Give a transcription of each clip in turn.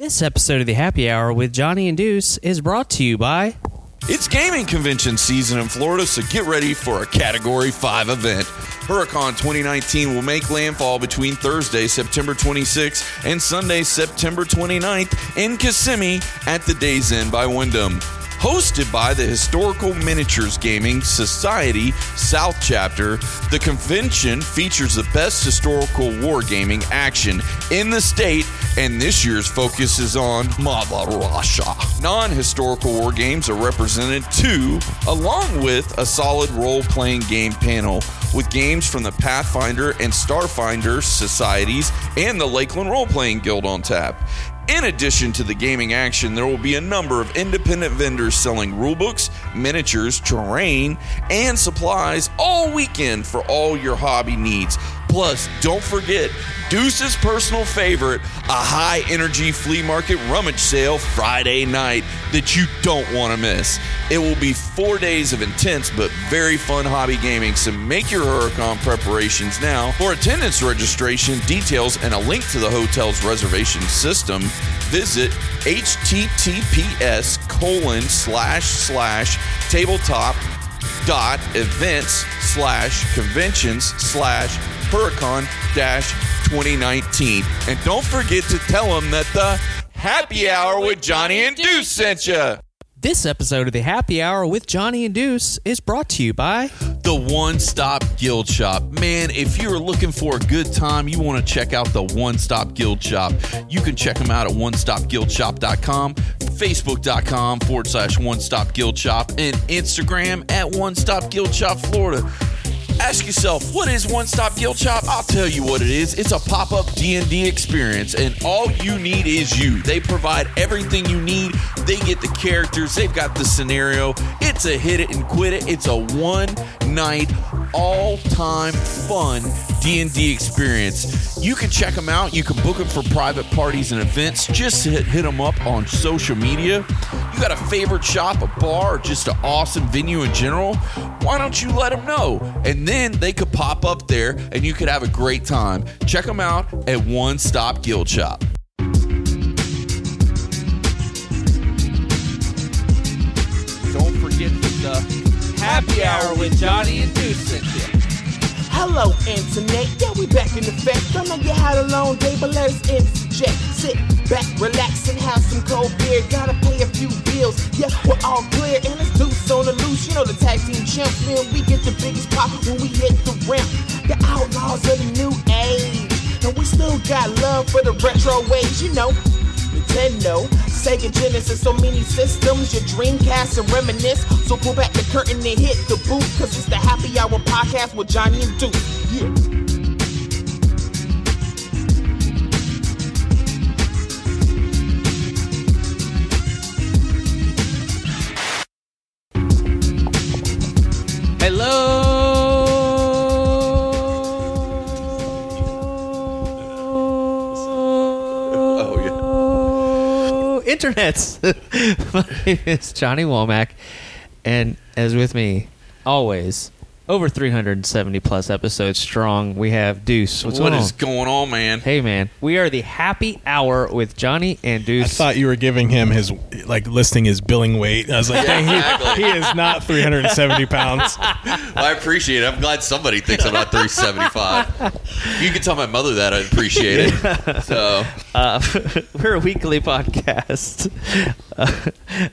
This episode of the Happy Hour with Johnny and Deuce is brought to you by. It's gaming convention season in Florida, so get ready for a Category 5 event. Huracon 2019 will make landfall between Thursday, September 26th and Sunday, September 29th in Kissimmee at the Days Inn by Wyndham. Hosted by the Historical Miniatures Gaming Society South Chapter, the convention features the best historical wargaming action in the state, and this year's focus is on Mother. Non historical war games are represented too, along with a solid role playing game panel with games from the Pathfinder and Starfinder societies and the Lakeland Role Playing Guild on tap. In addition to the gaming action, there will be a number of independent vendors selling rulebooks, miniatures, terrain, and supplies all weekend for all your hobby needs. Plus, don't forget Deuce's personal favorite, a high energy flea market rummage sale Friday night that you don't want to miss. It will be four days of intense but very fun hobby gaming, so make your Huracon preparations now. For attendance registration, details, and a link to the hotel's reservation system, visit https colon slash slash tabletop dot events slash conventions slash huracon dash 2019 and don't forget to tell them that the happy hour with johnny and deuce sent you This episode of the Happy Hour with Johnny and Deuce is brought to you by. the one stop guild shop. Man, if you're looking for a good time, you want to check out the one stop guild shop. You can check them out at one stopguildshop.com, facebook.com forward slash one stop guild shop, and Instagram at one stop guild shop Florida. Ask yourself, what is One Stop Guild Shop? I'll tell you what it is. It's a pop-up D&D experience, and all you need is you. They provide everything you need. They get the characters. They've got the scenario. It's a hit it and quit it. It's a one-night, all-time fun D&D experience. You can check them out. You can book them for private parties and events. Just hit, hit them up on social media. You got a favorite shop, a bar, or just an awesome venue in general? Why don't you let them know? And then they could pop up there and you could have a great time. Check them out at One Stop Guild Shop. Don't forget the happy hour with Johnny and Deuce sent you. Hello, internet. Yeah, we back in effect. I know you had a long day, but let us interject. Sit back, relax, and have some cold beer. Gotta pay a few bills. Yeah, we're all clear, and it's deuce on the loose. You know the tag team champs, man. We the biggest pop when we hit the ramp. The outlaws of the new age, and we still got love for the retro ways. You know. Nintendo, Sega Genesis, so many systems, your Dreamcast and reminisce. So pull back the curtain and hit the booth, cause it's the Happy Hour podcast with Johnny and Duke. Yeah. Internets. My name is Johnny Womack, and as with me, always, over 370 plus episodes strong, we have Deuce. What's What going is on? going on, man? Hey, man. We are the happy hour with Johnny and Deuce. I thought you were giving him his like listing his billing weight. I was like, dang, he, he is not 370 pounds. I appreciate it. I'm glad somebody thinks I'm not 375. You could tell my mother that, I'd appreciate it. So, uh, we're a weekly podcast.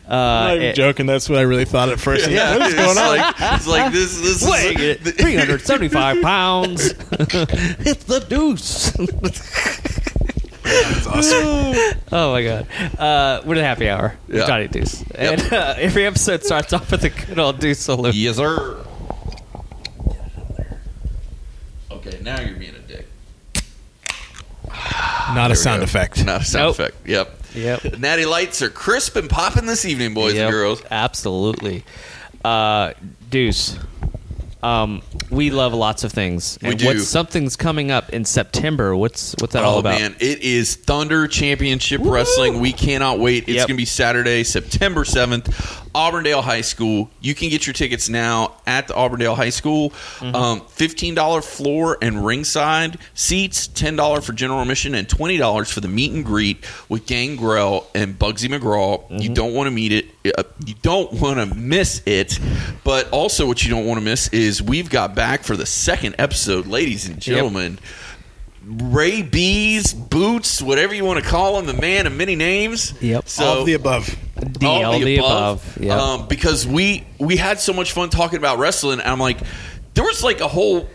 Uh, I'm not even it- joking. That's what I really thought at first. yeah, what's going on? Like, it's like this. This Weighing is it 375 pounds. it's the deuce. That's awesome. oh my god. Uh, we're the happy hour. with Yeah. Johnny Deuce. And uh, every episode starts off with a good old deuce salute. Yes, sir. Okay, now you're being a dick. Not There a sound go. effect. Not a sound Nope. effect. Yep. Yep. Natty lights are crisp and popping this evening, boys Yep, and girls. Absolutely. Uh, Deuce. Um, we love lots of things. We And do. What's something's coming up in September? What's what's that all oh about? man, it is Thunder Championship Wrestling. We cannot wait. It's Yep. going to be Saturday, September 7th. Auburndale High School. You can get your tickets now at the Auburndale High School. Um, $15 floor and ringside seats, $10 for general admission, and $20 for the meet and greet with Gangrel and Bugsy McGraw. You don't want to meet it. uh, You don't want to miss it. But also, what you don't want to miss is we've got back for the second episode, ladies and gentlemen. Ray B's boots, whatever you want to call him, the man of many names. Yep. So All of the above. D, all all the above. Yep. um, because we we had so much fun talking about wrestling. And I'm like, there was like a whole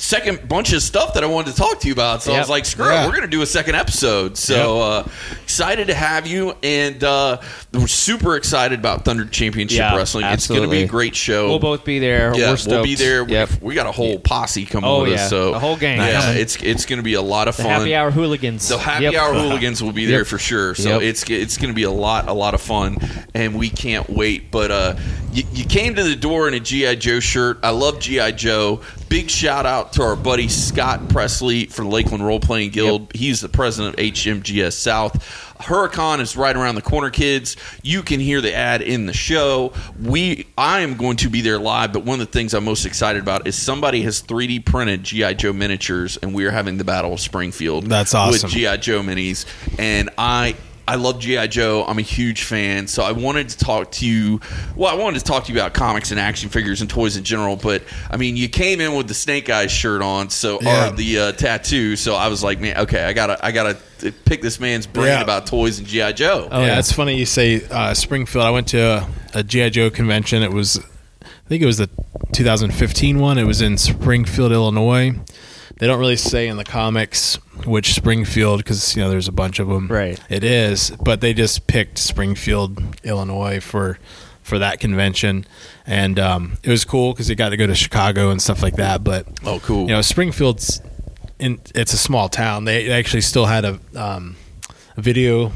second bunch of stuff that I wanted to talk to you about. So I was like, screw Yeah. it, we're going to do a second episode. So uh, excited to have you, and uh, we're super excited about Thunder Championship Yeah, Wrestling. It's going to be a great show. We'll both be there. yeah, we'll be there. We- Yep. We, got a whole posse coming Oh, with yeah. us. So The whole gang Yeah, it's it's going to be a lot of The fun. happy hour hooligans. The happy Yep. hour hooligans will be there Yep. for sure. So Yep. it's it's going to be a lot a lot of fun, and we can't wait. But uh, you, you came to the door in a GI Joe shirt. I love GI Joe. Big shout out to our buddy Scott Presley from the Lakeland Role Playing Guild. He's the president of HMGS South. Huracon is right around the corner, kids. You can hear the ad in the show. We, I am going to be there live, but one of the things I'm most excited about is somebody has 3D printed GI Joe miniatures, and we are having the Battle of Springfield. That's awesome. With GI Joe minis, and I I love GI Joe. I'm a huge fan, so I wanted to talk to you. Well, I wanted to talk to you about comics and action figures and toys in general. But I mean, you came in with the Snake Eyes shirt on, so Yeah. or the uh, tattoo. So I was like, man, okay, I gotta I gotta pick this man's brain Yeah. about toys and GI Joe. Oh, yeah, yeah. it's funny you say uh, Springfield. I went to a, a GI Joe convention. It was, I think it was the 2015 one. It was in Springfield, Illinois. They don't really say in the comics which Springfield because you know there's a bunch of them. Right. It is, but they just picked Springfield, Illinois for for that convention, and um, it was cool because they got to go to Chicago and stuff like that. But Oh, cool. you know, Springfield's in it's a small town. They actually still had a um, a video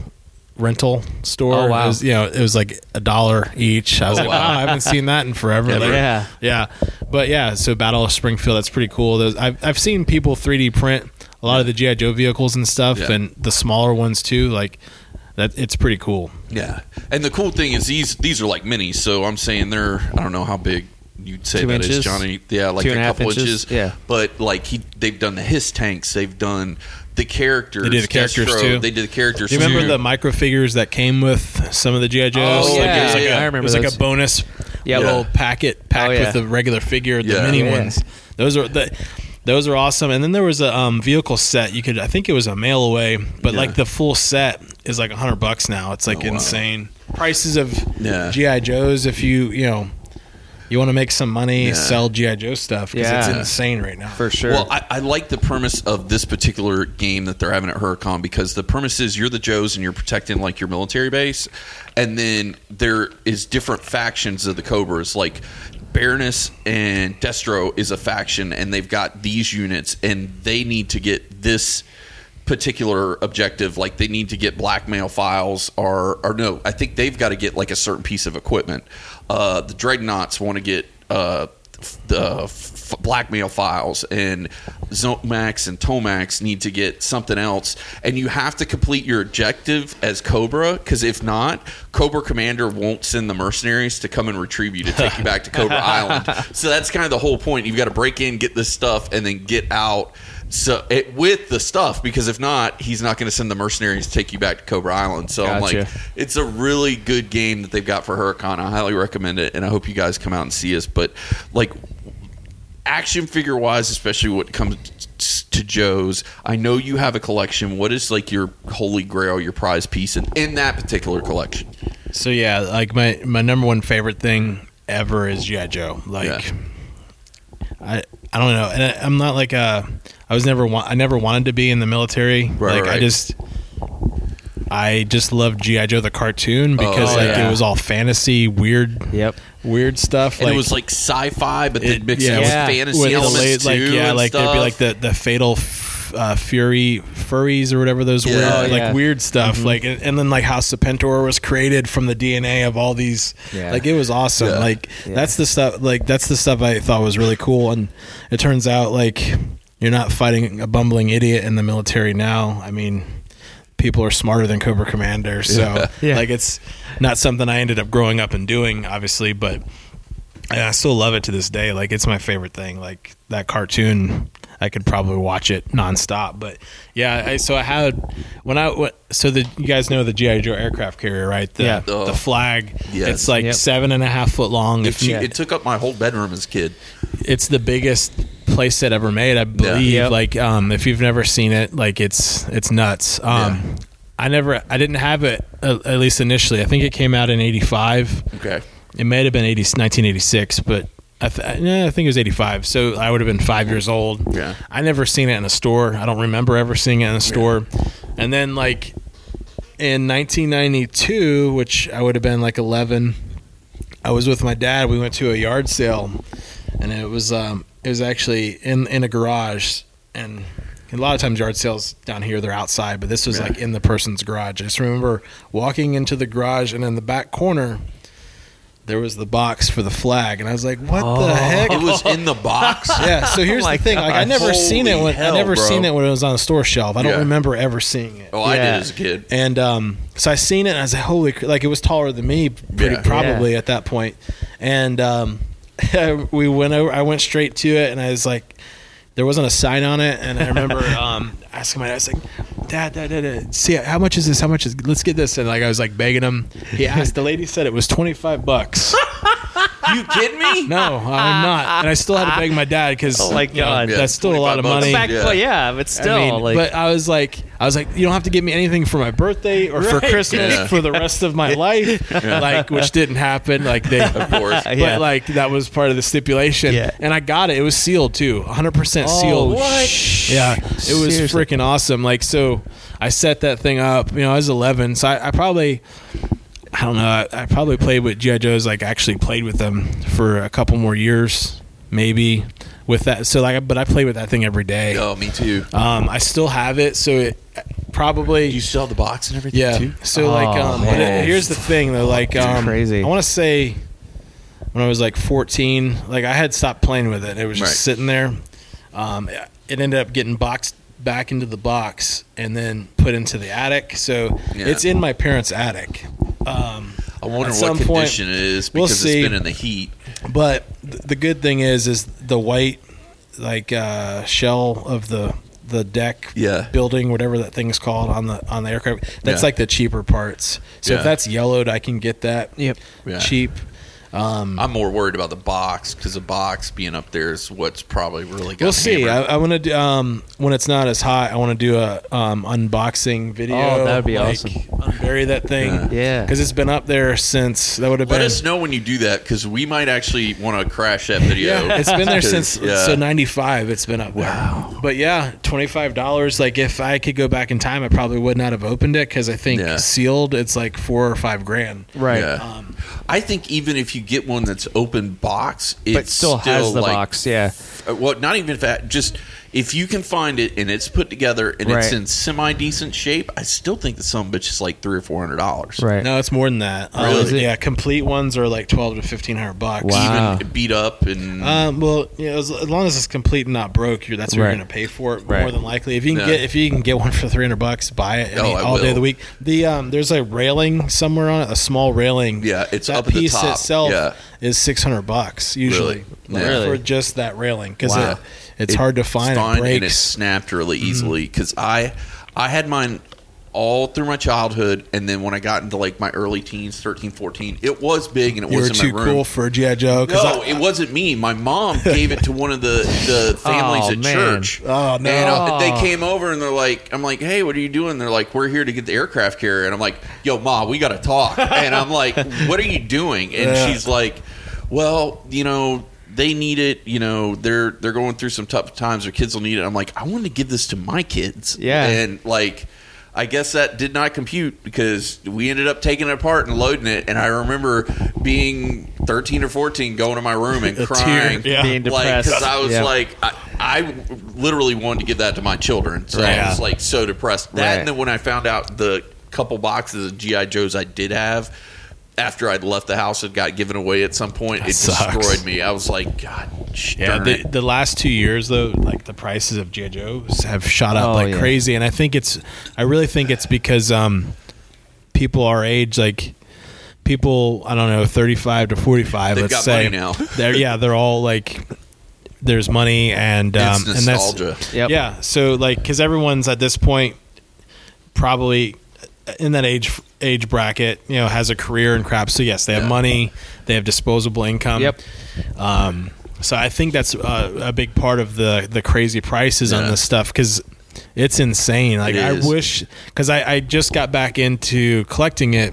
rental store. Oh, wow. It was, you know, it was like a dollar each. I was oh, like, wow. wow, I haven't seen that in forever. Yeah, Like, yeah. yeah. But yeah, so Battle of Springfield, that's pretty cool. There's, I've I've seen people 3D print a lot of the GI Joe vehicles and stuff, Yeah. and the smaller ones too. Like that, it's pretty cool. Yeah, and the cool thing is these these are like minis. So I'm saying they're I don't know how big you'd say Two that is, inches? Johnny. Yeah, like Two a and a half couple inches? inches. Yeah. but like he they've done the his tanks. They've done the characters. They did the characters, Destro, too. They did the characters. Do you remember too. the micro figures that came with some of the GI Joes? Oh, Like, yeah. it was like a, I remember It was like a bonus Yeah. little packet packed Oh, yeah. with the regular figure, the Yeah. mini Yeah. ones. Those are the. Those are awesome, and then there was a um, vehicle set. You could, I think it was a mail away, but Yeah. like the full set is like a hundred bucks now. It's like Oh, wow. insane prices of Yeah. GI Joes. If you you know you want to make some money, Yeah. sell GI Joe stuff because Yeah. it's insane right now. for sure. Well, I, I like the premise of this particular game that they're having at Huracon because the premise is you're the Joes and you're protecting like your military base, and then there is different factions of the Cobras. Like Baroness and Destro is a faction, and they've got these units, and they need to get this particular objective like they need to get blackmail files or or no i think they've got to get like a certain piece of equipment uh the Dreadnoks want to get uh the f- blackmail files and Zomax and Tomax need to get something else. And you have to complete your objective as Cobra because if not Cobra Commander won't send the mercenaries to come and retrieve you to take you back to Cobra Island. So that's kind of the whole point. You've got to break in get this stuff and then get out so it, with the stuff because if not he's not going to send the mercenaries to take you back to cobra island. So i'm like it's a really good game that they've got for huracon. I highly recommend it and i hope you guys come out and see us. But like action figure wise especially when it comes to joe's i know you have a collection. What is like your holy grail your prize piece in, in that particular collection? So yeah, like my my number one favorite thing ever is GI Joe. Like, Yeah. I I don't know, and I, I'm not like a. I was never wa- I never wanted to be in the military. Right, like I just. I just loved GI Joe the cartoon oh, because Oh, like yeah. it was all fantasy, weird, yep. weird stuff. and like, it was like sci-fi but then it- mixed yeah, in Yeah. fantasy with the elements la- like too yeah, and like there'd be like the the fatal f- uh, fury furries or whatever those Yeah. were, Oh, like yeah. weird stuff. Like and, and then like how Serpentor was created from the DNA of all these. Yeah. Like it was awesome. Yeah. Like Yeah. that's the stuff. Like that's the stuff I thought was really cool. And it turns out like you're not fighting a bumbling idiot in the military now. I mean. people are smarter than Cobra Commander. So Yeah. like it's not something I ended up growing up and doing, obviously, but I still love it to this day. Like it's my favorite thing. Like that cartoon, I could probably watch it nonstop. But yeah, I, so I had when I what, so the you guys know the GI Joe aircraft carrier, right? The, Yeah. Oh. the flag. Yes. It's like Yep. seven and a half foot long. It, If you, it took up my whole bedroom as a kid. it's the biggest place playset ever made, I believe. Yep. Like, um, if you've never seen it, like it's it's nuts. Um, I never, I didn't have it uh, at least initially. I think it came out in '85. Okay. It may have been 80, 1986, but I, th- yeah, I think it was 85. So I would have been five years old. Yeah. I never seen it in a store. I don't remember ever seeing it in a store. And then like in 1992, which I would have been like 11, I was with my dad. We went to a yard sale, and it was um, it was actually in in a garage. And a lot of times yard sales down here they're outside, but this was Yeah. like in the person's garage. I just remember walking into the garage, and in the back corner. There was the box for the flag, and I was like, "What Oh. the heck?" It was in the box. yeah. So here's Oh my the thing: like I gosh. never seen it Holy when hell, I never bro. seen it when it was on a store shelf. I don't Yeah. remember ever seeing it. Oh, I Yeah. did as a kid. And um, so I seen it, and I was like, "Holy!" cr-" Like it was taller than me, pretty Yeah. probably at that point. And um, we went over. I went straight to it, and I was like, there wasn't a sign on it, and I remember um, asking my dad, I was like, "Dad, dad, dad, dad, see how much is this? How much is? Let's get this." And like I was like begging him. He asked. The lady said it was twenty five bucks. You kidding me? No, I'm not. And I still had to beg my dad because Oh my God. Yeah, that's still a lot of bucks. money. Back, Yeah. well, yeah, but still, I mean, like, but I was like, I was like, you don't have to give me anything for my birthday or for Christmas Yeah. for the rest of my life, like which didn't happen. Like they, Of course. but Yeah. like that was part of the stipulation. Yeah. And I got it. It was sealed too, 100 percent oh, sealed. what? Yeah, it was Seriously. Freaking awesome. Like so, I set that thing up. You know, I was 11, so I, I probably. I don't know. I, I probably played with GI Joes. Like actually played with them for a couple more years, maybe with that. So like, but I played with that thing every day. Oh, me too. Um, I still have it, so it probably You still have the box and everything yeah. too? So like, Oh, um, but it, here's the thing though, like, um, crazy. I want to say when I was like 14, like I had stopped playing with it. It was just Right. sitting there. Um, it ended up getting boxed back into the box and then put into the attic. So Yeah. it's in my parents' attic. Um, I wonder what some point, condition it is we'll because see. it's been in the heat. but th- the good thing is, is the white like uh, shell of the the deck Yeah. building whatever that thing's called on the on the aircraft that's Yeah. like the cheaper parts so Yeah. if that's yellowed i can get that Yep. Yeah. cheap um, I'm more worried about the box because the box being up there is what's probably really got we'll see I, hammered. I want to do um, when it's not as hot i want to do a um, unboxing video Oh, that would be like, awesome. unbury that thing Yeah. because it's been up there since that would have been. Let us know when you do that because we might actually want to crash that video. Yeah, it's been there since yeah. so '95. It's been up there. But yeah, twenty five dollars. Like if I could go back in time, I probably would not have opened it because I think Yeah. sealed, it's like four or five grand. right. Yeah. Um, I think even if you get one that's open box, it but still, has the like, box. Yeah. uh, Well, not even if that. Just if you can find it and it's put together and it's in semi decent shape, I still think that some bitch is like three or four hundred dollars. Right. no, it's more than that. Um, Really? Is it? yeah, complete ones are like twelve to fifteen hundred bucks. Wow. Even beat up and Um, well, yeah, as, as long as it's complete and not broke, you're, that's what Right. you're going to pay for it Right. more than likely. If you can Yeah. get if you can get one for three hundred bucks, buy it any, Oh, I all day of the week. The um, there's a railing somewhere on it, a small railing. Yeah, it's that up at the piece top. itself Yeah. is six hundred bucks usually Really? like, Really? for just that railing because Wow. it, it's It- hard to find. it's fine it and it snapped really Mm-hmm. easily because I I had mine all through my childhood and then when I got into like my early teens 13 14 it was big and it you were was in too my room cool for GI Joe. 'cause no, I- it wasn't me. My mom gave it to one of the, the families Oh, at man. church. Oh, no. And uh, they Oh. came over and they're like, I'm like, hey, what are you doing? They're like, we're here to get the aircraft carrier. And I'm like, yo, ma, we got to talk. And I'm like, what are you doing? And Yeah. she's like, well, you know, they need it. You know, they're they're going through some tough times. Their kids will need it. I'm like, I want to give this to my kids. Yeah. And like. I guess that did not compute because we ended up taking it apart and loading it. And I remember being 13 or 14, going to my room and A tear, crying. yeah. Being Like, depressed. because I was Yeah. like, I, I literally wanted to give that to my children. So Right. I was like so depressed. That Right. and then when I found out the couple boxes of GI Joes I did have after I'd left the house, it got given away at some point. That it sucks. destroyed me. I was like, God Yeah, darn the, the last two years though, like the prices of GI Joes have shot up Oh, like yeah. crazy, and I think it's, I really think it's because um, people our age, like people, I don't know, thirty five to forty five, They've let's got say, money now. they're yeah, they're all like, there's money and um, it's and that's nostalgia. Yep. yeah, so like because everyone's at this point probably in that age age bracket, you know, has a career and crap. So yes, they have Yeah. money, they have disposable income. Yep. Um, so I think that's uh, a big part of the the crazy prices on this stuff because it's insane. Like It I wish because I, I just got back into collecting it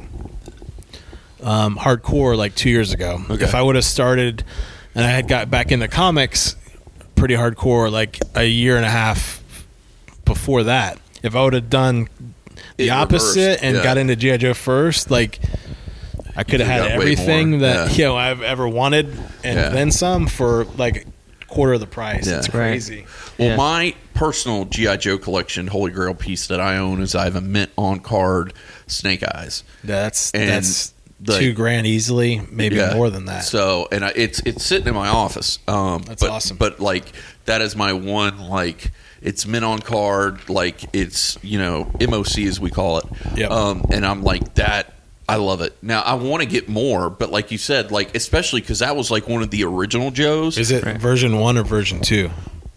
um, hardcore like two years ago. Okay. If I would have started and I had got back into comics pretty hardcore like a year and a half before that, if I would have done the opposite reversed, and yeah. got into GI Joe first, like I could have had everything that yeah. you know I've ever wanted and Yeah. then some for like a quarter of the price. Yeah. It's Right. crazy. Well, Yeah. my personal GI Joe collection, Holy Grail piece that I own is I have a mint on card Snake Eyes. That's And, that's like- two grand easily, maybe Yeah. more than that. So, and I, it's it's sitting in my office. Um, That's but, awesome. But like that is my one like it's men on card. Like it's you know MOC as we call it. Yep. Um, and I'm like that. I love it. Now I want to get more, but like you said, like especially because that was like one of the original Joes. Is it version one or version two?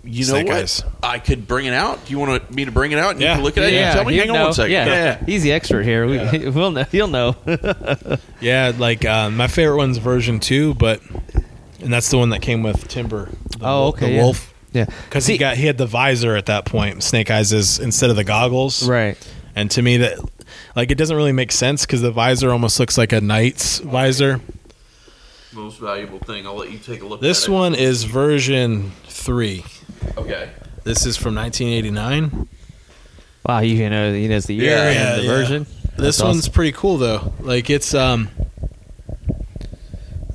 you know what? Eyes. I could bring it out. Do you want me to bring it out? And Yeah. You can look at it. Yeah, You tell me. he'll Hang on know. one second. Yeah. yeah. he's the expert here. We, we'll know. He'll know. Yeah, like uh, my favorite one's version two, but and that's the one that came with Timber. The, Oh, okay, The yeah. wolf. Yeah, Because he got he had the visor at that point. Snake Eyes is instead of the goggles, right. And to me, that like it doesn't really make sense because the visor almost looks like a knight's visor. Most valuable thing. I'll let you take a look. This at it. one is version three. Okay. This is from 1989. Wow, you know he knows the year Yeah, and yeah, the yeah. version. This That's one's pretty cool though. Like it's um.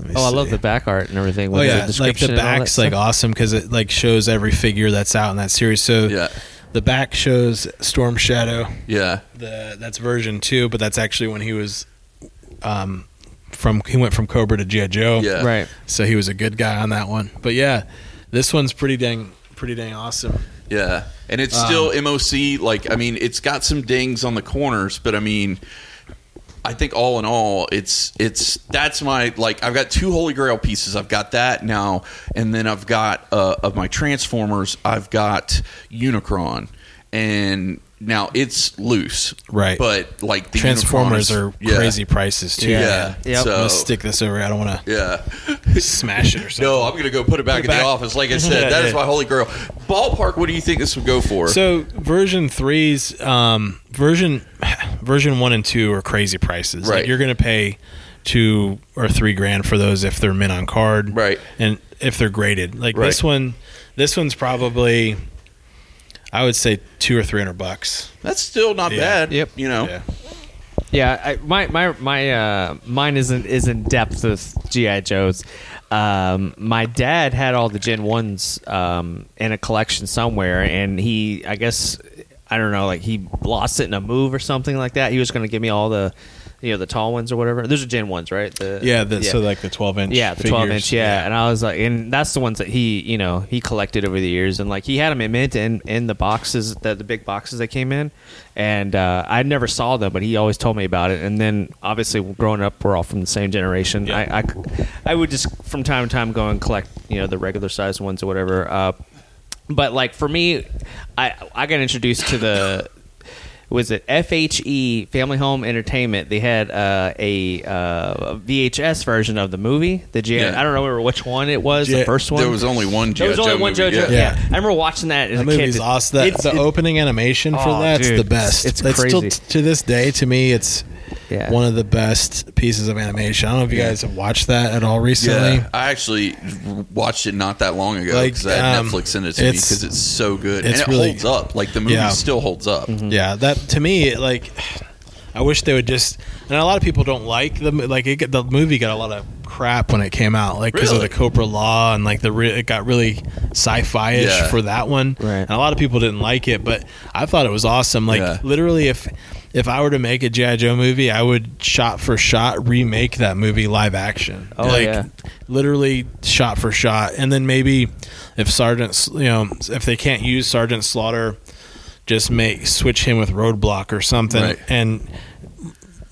Let me Oh, I love the back art and everything. Oh yeah, the like the and all that back's like awesome because it like shows every figure that's out in that series. So Yeah. the back shows Storm Shadow. Yeah. The that's version two, but that's actually when he was, um, from he went from Cobra to GI Joe. Yeah. right. So he was a good guy on that one. But yeah, this one's pretty dang pretty dang awesome. Yeah, and it's Um, still MOC. Like, I mean, it's got some dings on the corners, but I mean, I think all in all, it's it's that's my like. I've got two Holy Grail pieces. I've got that now, and then I've got uh, of my Transformers. I've got Unicron, and now it's loose, Right. But like the Transformers are yeah. crazy prices too. Yeah, Yeah. Yep. I'm gonna stick this over. I don't want to. yeah. smash it or something. No, I'm gonna go put it back Put it in back. the office. Like I said, Yeah, that is yeah. my Holy Grail. Ballpark. What do you think this would go for? So version three's um, version version one and two are crazy prices. Like Right. you're going to pay two or three grand for those if they're mint on card, Right. And if they're graded, like Right. this one, this one's probably, I would say two or three hundred bucks. That's still not Yeah. bad. Yep. You know. Yeah. Yeah, I, my my my uh, mine isn't is in depth with GI Joes. Um, my dad had all the Gen ones um, in a collection somewhere, and he, I guess, I don't know, like he lost it in a move or something like that. He was going to give me all the, you know, the tall ones or whatever. Those are Gen ones, right? The, Yeah, the, so like the twelve inch. yeah, the 12 inch, yeah. And I was like, and that's the ones that he, you know, he collected over the years. And like, he had them in mint in, in the boxes, the, the big boxes that came in. And uh, I never saw them, but he always told me about it. And then obviously, growing up, we're all from the same generation. Yeah. I, I, I would just from time to time go and collect, you know, the regular size ones or whatever. Uh, but like for me, I I got introduced to the was it FHE Family Home Entertainment? They had uh, a uh, VHS version of the movie. The G- Yeah. I don't remember which one it was. G- the first one. There was only one There was only Joe one movie, JoJo. yeah. Yeah. Yeah. I remember watching that as That a movie's kid. awesome. That, It's- the it- opening animation for Oh, that's dude. the best. It's still crazy. t- to this day to me. It's Yeah. one of the best pieces of animation. I don't know if you guys have watched that at all recently. Yeah, I actually watched it not that long ago Like, because I had um, Netflix send it to me it's- because it's so good and it really- holds up. Like the movie Yeah. still holds up. Yeah, that to me, like, I wish they would just. And a lot of people don't like the like it, the movie got a lot of crap when it came out, like because Really? of the Cobra-La and like the re- it got really sci-fi ish Yeah. for that one. Right. And a lot of people didn't like it, but I thought it was awesome. Like Yeah. literally, if if I were to make a GI Joe movie, I would shot for shot remake that movie live action. Oh, like yeah. literally shot for shot, and then maybe if Sergeant, you know, if they can't use Sergeant Slaughter, just make switch him with Roadblock or something, Right. and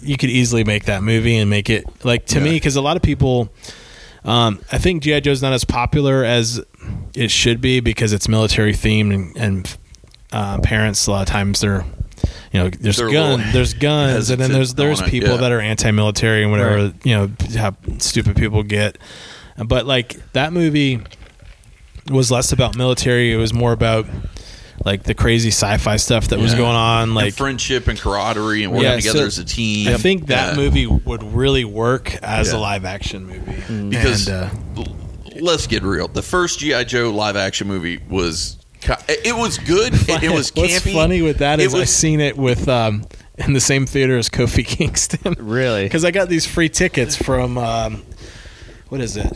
you could easily make that movie and make it like to me because a lot of people. Um, I think GI Joe's not as popular as it should be because it's military themed and, and uh, parents a lot of times they're you know there's They're gun little there's guns and then there's there's people yeah. that are anti-military and whatever Right. you know how stupid people get but like that movie was less about military it was more about like the crazy sci-fi stuff that was going on And like friendship and camaraderie and working Yeah, together so as a team. I think that Yeah. movie would really work as Yeah. a live action movie because And, uh, let's get real. The first GI Joe live action movie was it was good. It, it was What's funny with that It is I was- seen it with um, in the same theater as Kofi Kingston. Really? Because I got these free tickets from um, what is it?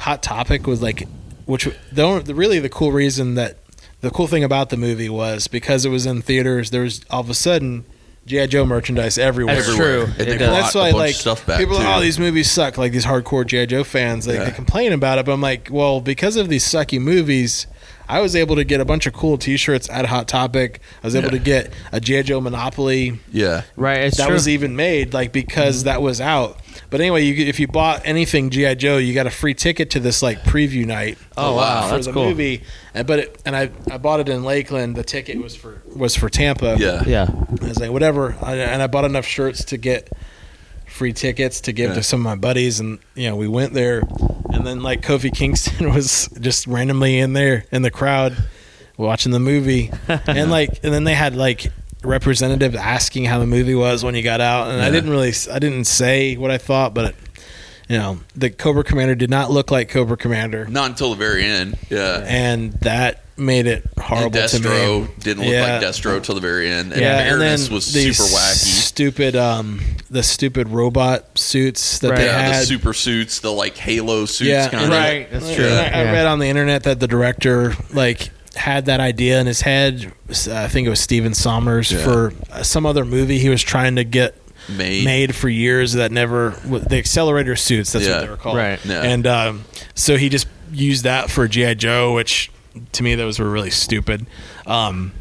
Hot Topic was like, which the, only- the really the cool reason that the cool thing about the movie was because it was in theaters. There was all of a sudden GI Joe merchandise everywhere. That's everywhere. true. And It. That's why, bunch like, stuff back people, are too. like, oh, these movies suck. Like these hardcore GI Joe fans, like Yeah. they complain about it. But I'm like, well, because of these sucky movies, I was able to get a bunch of cool T-shirts at Hot Topic. I was able Yeah. to get a GI Joe Monopoly yeah. Right. It's that true. was even made, like because mm-hmm. that was out. But anyway, you, if you bought anything GI Joe, you got a free ticket to this like preview night. Oh, oh wow, for that's the cool. movie. And but it, and I I bought it in Lakeland. The ticket was for was for Tampa. Yeah. yeah. I was like, whatever. I, and I bought enough shirts to get free tickets to give Yeah. to some of my buddies. And, you know, we went there. And then, like, Kofi Kingston was just randomly in there in the crowd watching the movie. and, like, and then they had, like, representatives asking how the movie was when you got out. And I didn't really, I didn't say what I thought, but, you know, the Cobra Commander did not look like Cobra Commander. Not until the very end. Yeah. And that made it And horrible to Destro me. didn't look Yeah. like Destro till the very end. And yeah, and then Baroness was these super wacky. Stupid, um, the stupid robot suits that Right. they yeah, had. the super suits, the like Halo suits yeah, kinda. Right, that's I- true. I, I read on the internet that the director like had that idea in his head. I think it was Stephen Sommers Yeah. for uh, some other movie he was trying to get Made. made for years that never the accelerator suits. That's Yeah. what they were called. Right. Yeah. And um, so he just used that for GI Joe, which to me those were really stupid. Um,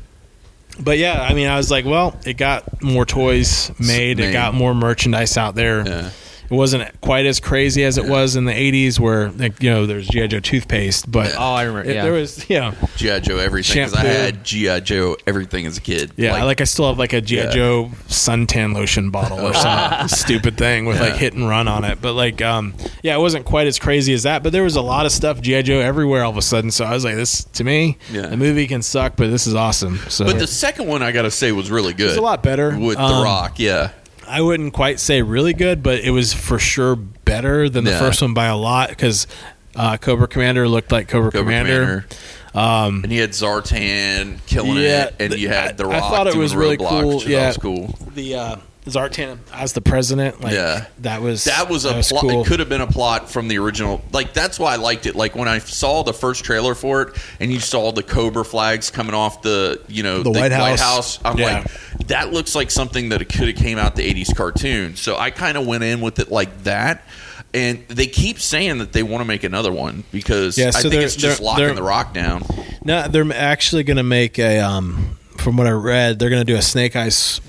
but yeah, I mean, I was like, well, it got more toys made. Made. It got more merchandise out there. Yeah. It wasn't quite as crazy as it was in the '80s, where like, you know there's GI Joe toothpaste, but Oh, I remember. it- yeah. there was you know GI Joe everything because I had GI Joe everything as a kid. yeah like, I still have like a GI Yeah. Joe suntan lotion bottle or some stupid thing with like hit and run on it, but like um yeah it wasn't quite as crazy as that, but there was a lot of stuff GI Joe everywhere all of a sudden, so I was like this to me Yeah. the movie can suck, but this is awesome. So But the second one I got to say was really good. it was a lot better with The Um, Rock. Yeah. I wouldn't quite say really good, but it was for sure better than the Yeah. first one by a lot because uh, Cobra Commander looked like Cobra, Cobra Commander. Um, And you had Zartan killing Yeah, it, and th- you had The I- I Rock thought it doing was really cool, which I yeah. was cool. the uh, Zartan as the president, like Yeah. that was That was a plot. cool. It could have been a plot from the original. Like that's why I liked it. Like when I saw the first trailer for it, and you saw the Cobra flags coming off the, you know, The White House. I'm Yeah. like, that looks like something that it could have came out the '80s cartoon. So I kind of went in with it like that. And they keep saying that they want to make another one because Yeah, I think it's just locking the rock down. No, they're actually going to make a. Um, from what I read, they're going to do a Snake Eyes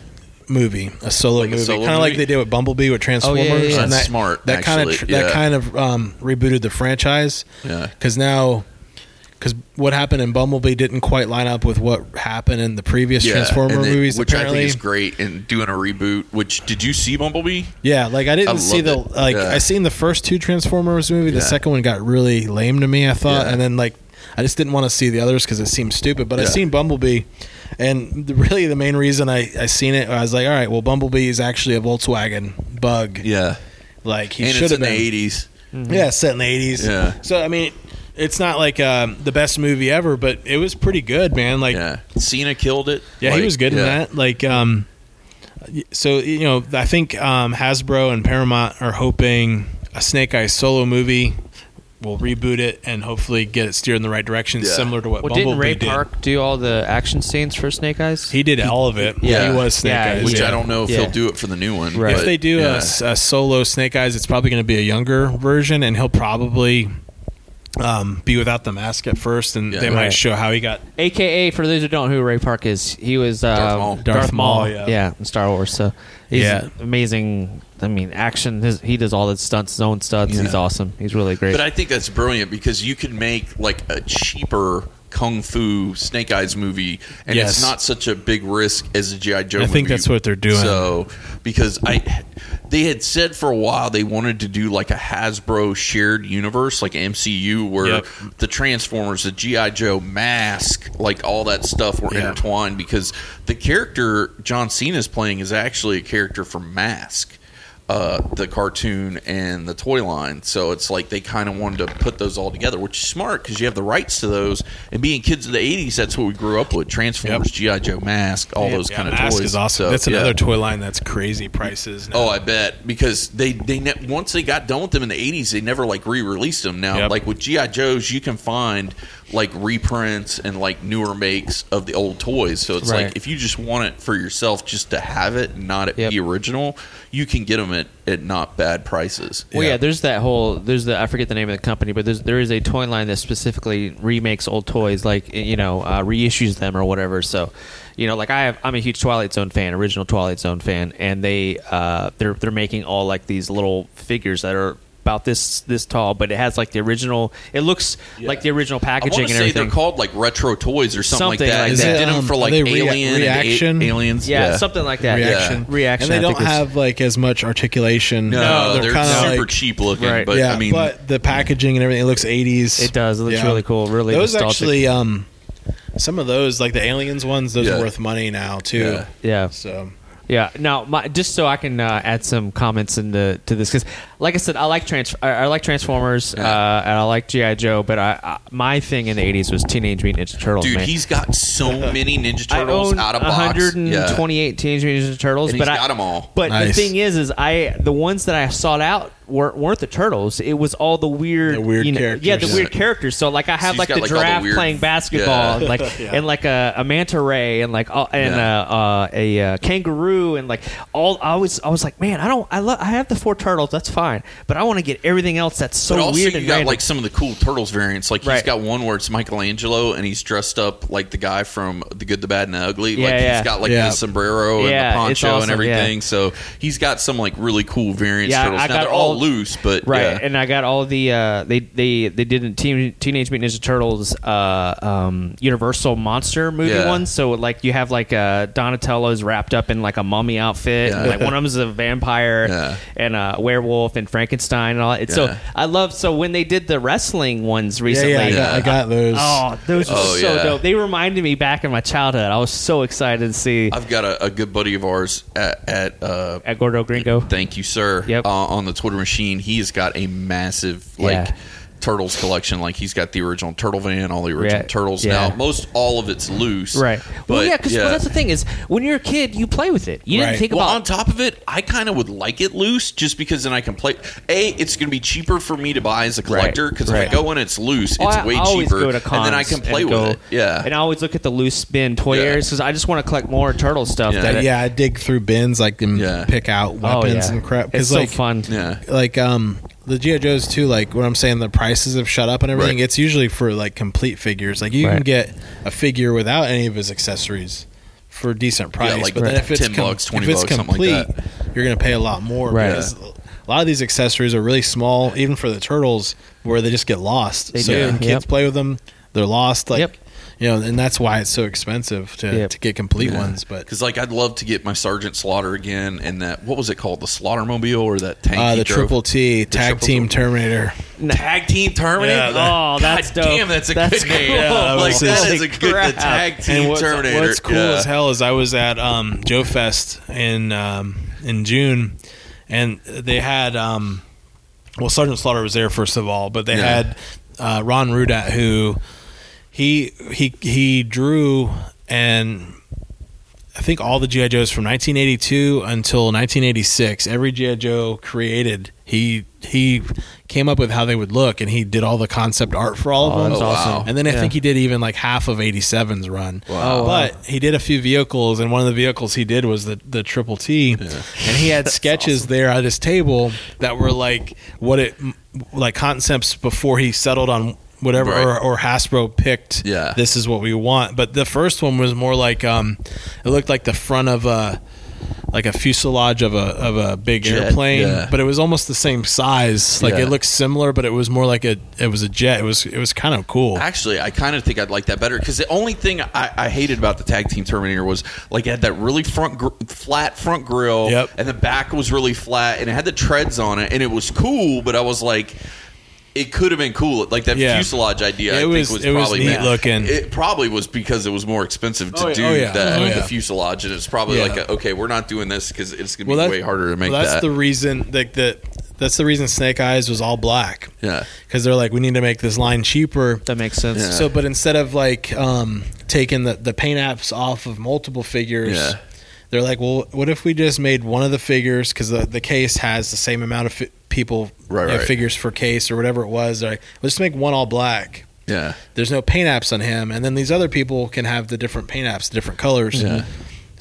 movie, a solo Like a movie, kind of like they did with Bumblebee with Transformers. yeah, yeah. and That's that, smart, That kind of actually, that kind of um, rebooted the franchise. Yeah. because now. Because what happened in Bumblebee didn't quite line up with what happened in the previous Transformer and it- movies. which apparently, I think is great. And doing a reboot. Which did you see Bumblebee? Yeah, like I didn't I see the it. like Yeah. I seen the first two Transformers movie. The Yeah. second one got really lame to me. I thought, Yeah. and then like I just didn't want to see the others because it seemed stupid. But I seen Bumblebee, and the, really the main reason I I seen it, I was like, all right, well, Bumblebee is actually a Volkswagen Bug. Yeah, Like he should it's have in been. the '80s. Yeah, set in the eighties. Yeah. So I mean, it's not like um, the best movie ever, but it was pretty good, man. Like Yeah, Cena killed it. yeah, he was good in that. Like, um, so you know, I think um, Hasbro and Paramount are hoping a Snake Eyes solo movie will reboot it and hopefully get it steered in the right direction, Yeah. similar to what Well, Bumblebee didn't Ray did. Park do all the action scenes for Snake Eyes? He did all of it. Yeah. he was Snake Yeah, Eyes. Which yeah. I don't know if Yeah. he'll do it for the new one. Right. If but, they do yeah. a s- a, solo Snake Eyes, it's probably going to be a younger version, and he'll probably um, be without the mask at first, and Yeah. they might Right. show how he got. AKA, for those who don't know who Ray Park is, he was uh, Darth Maul. Darth Maul, yeah. in Star Wars. So he's Yeah. amazing. I mean, action. His, he does all the stunts, his own stunts. He's awesome. He's really great. But I think that's brilliant because you could make like a cheaper kung fu Snake Eyes movie, and Yes. it's not such a big risk as a GI Joe. I think movie. that's what they're doing. So because I, they had said for a while they wanted to do like a Hasbro shared universe, like MCU, where Yep. the Transformers, the GI Joe mask, like all that stuff were Yeah. intertwined. Because the character John Cena is playing is actually a character from Mask uh, the cartoon and the toy line. So it's like they kind of wanted to put those all together, which is smart because you have the rights to those. And being kids of the '80s, that's what we grew up with: Transformers, GI Joe, Mask, all those Yeah, kind of Mask toys. is awesome. So, that's yeah. another toy line that's crazy prices. Now. Oh, I bet because they they ne- once they got done with them in the '80s, they never like re-released them. Now, Yep. like with GI Joes, you can find like reprints and like newer makes of the old toys. So it's Right. like if you just want it for yourself, just to have it, and not it Yep. be original, you can get them at, at not bad prices. Well, yeah. Yeah. there's that whole there's the I forget the name of the company, but there's there is a toy line that specifically remakes old toys, like you know uh, reissues them or whatever. So, you know, like I have I'm a huge Twilight Zone fan, original Twilight Zone fan, and they uh, they're they're making all like these little figures that are about this this tall, but it has like the original. It looks like the original I packaging want to and say everything. they're called like retro toys or something, Something like that. like They that. did them for are like they rea- Alien, and A- reaction? aliens. yeah, something like that. reaction, reaction. and they I don't have like as much articulation. No, they're, kinda super like- cheap looking. Right. But yeah, I mean, but the packaging and everything it looks 80s. It does. It looks Yeah. really cool. Really those nostalgic. actually, um, some of those like the aliens ones, those Yeah. are worth money now too. Yeah. yeah. So Yeah. Now, my, just so I can uh, add some comments into to this, because, like I said, I like trans, I, I like Transformers, uh, and I like GI Joe, but I, I my thing in the '80s was Teenage Mutant Ninja Turtles. dude, man. he's got so many Ninja Turtles out of box. 128 Teenage Mutant Ninja Turtles, And but he's I them all. But the thing is, is I the ones that I sought out weren't, weren't the turtles. It was all the weird, The weird you know- Yeah, the characters. weird characters. So like I have he's like got, the like, all the giraffe weird- playing basketball, and like Yeah. and like a, a manta ray, and like all, and Yeah. uh, uh, a uh, kangaroo, and like all. I was I was like, man, I don't. I love. I have the four turtles. That's fine, but I want to get everything else that's so but also, weird you and got random. like some of the cool Turtles variants. Like he's Right. got one where it's Michelangelo and he's dressed up like the guy from The Good, the Bad, and the Ugly. Yeah, like yeah. he's got like Yeah. the sombrero Yeah, and the poncho awesome, and yeah. everything. So he's got some like really cool variants. Yeah, turtles. I now got they're all, all- loose, but Right, yeah. and I got all the uh, they they they did a Teen, Teenage Mutant Ninja Turtles uh, um, Universal monster movie Yeah. one. So like you have like uh, Donatello's wrapped up in like a mummy outfit, Yeah. and, like one of them is a vampire Yeah. and a werewolf and Frankenstein and all. that. It's So I love so when they did the wrestling ones yeah, recently. yeah, I got, I got those. Oh, those are Oh, so yeah. dope. They reminded me back in my childhood. I was so excited to see I've got a, a good buddy of ours at, at uh, at Gordo Gringo. Thank you, sir. Yep. Uh, on the Twitter machine, he has got a massive like Yeah. Turtles collection. Like he's got the original turtle van, all the original Yeah. turtles. Yeah. Now most all of it's loose, Right. But well, yeah, because that's the thing is when you're a kid, you play with it. You didn't Right. think well, about on top of it, I kind of would like it loose just because then I can play. A, it's going to be cheaper for me to buy as a collector because right. if I go in it's loose, Oh, it's I way always cheaper, go to cons and then I can play and with go- it. Yeah, And I always look at the loose bin toy Yeah. areas because I just want to collect more turtle stuff. Yeah. that yeah, I dig through bins like and Yeah. pick out Oh, weapons yeah. and crap. It's Because so like, fun. yeah. like um the GI Joes too. Like when I'm saying the prices have shut up and everything, Right. it's usually for like complete figures. Like you can get a figure without any of his accessories for a decent price. like but then if it's 10 bucks, 20 if it's bucks, something like complete, you're going to pay a lot more Right. because a lot of these accessories are really small, even for the turtles, where they just get lost. They so do, kids yep. play with them, they're lost. Like Yep. You know, and that's why it's so expensive to, Yep. to get complete Yeah. ones. But because like I'd love to get my Sergeant Slaughter again and that what was it called the Slaughtermobile or that tank uh, the drove? Triple T Tag Triple Team T. Terminator. Tag Team Terminator. Yeah, that- Oh, that's God dope. Damn, that's a That's good name. cool. Yeah, like was that a good the Tag Team And what's, Terminator. what's cool yeah. as hell is I was at um, Joe Fest in um, in June, and they had um, well Sergeant Slaughter was there first of all, but they Yeah. had uh, Ron Rudat who he he he drew and. I think all the GI Joes from 1982 until 1986, every GI Joe created, he he came up with how they would look, and he did all the concept art for all Oh, of them. that's Oh, wow. awesome. And then I Yeah. think he did even like half of 87's run. Wow. Oh, wow. But he did a few vehicles, and one of the vehicles he did was the the Triple T, and he had sketches there at his table that were like what it like concepts before he settled on whatever Right. or, or Hasbro picked. Yeah. this is what we want. But the first one was more like um, it looked like the front of a like a fuselage of a of a big Jet, airplane, yeah. but it was almost the same size. Like Yeah. it looked similar, but it was more like a it was a jet. It was it was kind of cool. Actually, I kind of think I'd like that better because the only thing I, I hated about the tag team Terminator was like it had that really front gr- flat front grill, Yep. and the back was really flat, and it had the treads on it, and it was cool. But I was like, it could have been cool. Like that Yeah. fuselage idea, It I was- think was it was probably neat bad. looking. It probably was because it was more expensive to Oh, yeah. do Oh, yeah. that Oh, the fuselage, and it's probably Yeah. like, a, okay, we're not doing this because it's going to be way harder to make well, that's that. the reason like that that's the reason Snake Eyes was all black yeah, because they're like we need to make this line cheaper. That makes sense. Yeah. So, but instead of like um, taking the the paint apps off of multiple figures. They're like, well, what if we just made one of the figures because the, the case has the same amount of fi- people Right, you know, right. figures for case or whatever it was. They're like, let's make one all black. yeah, There's no paint apps on him, and then these other people can have the different paint apps, different colors. Yeah.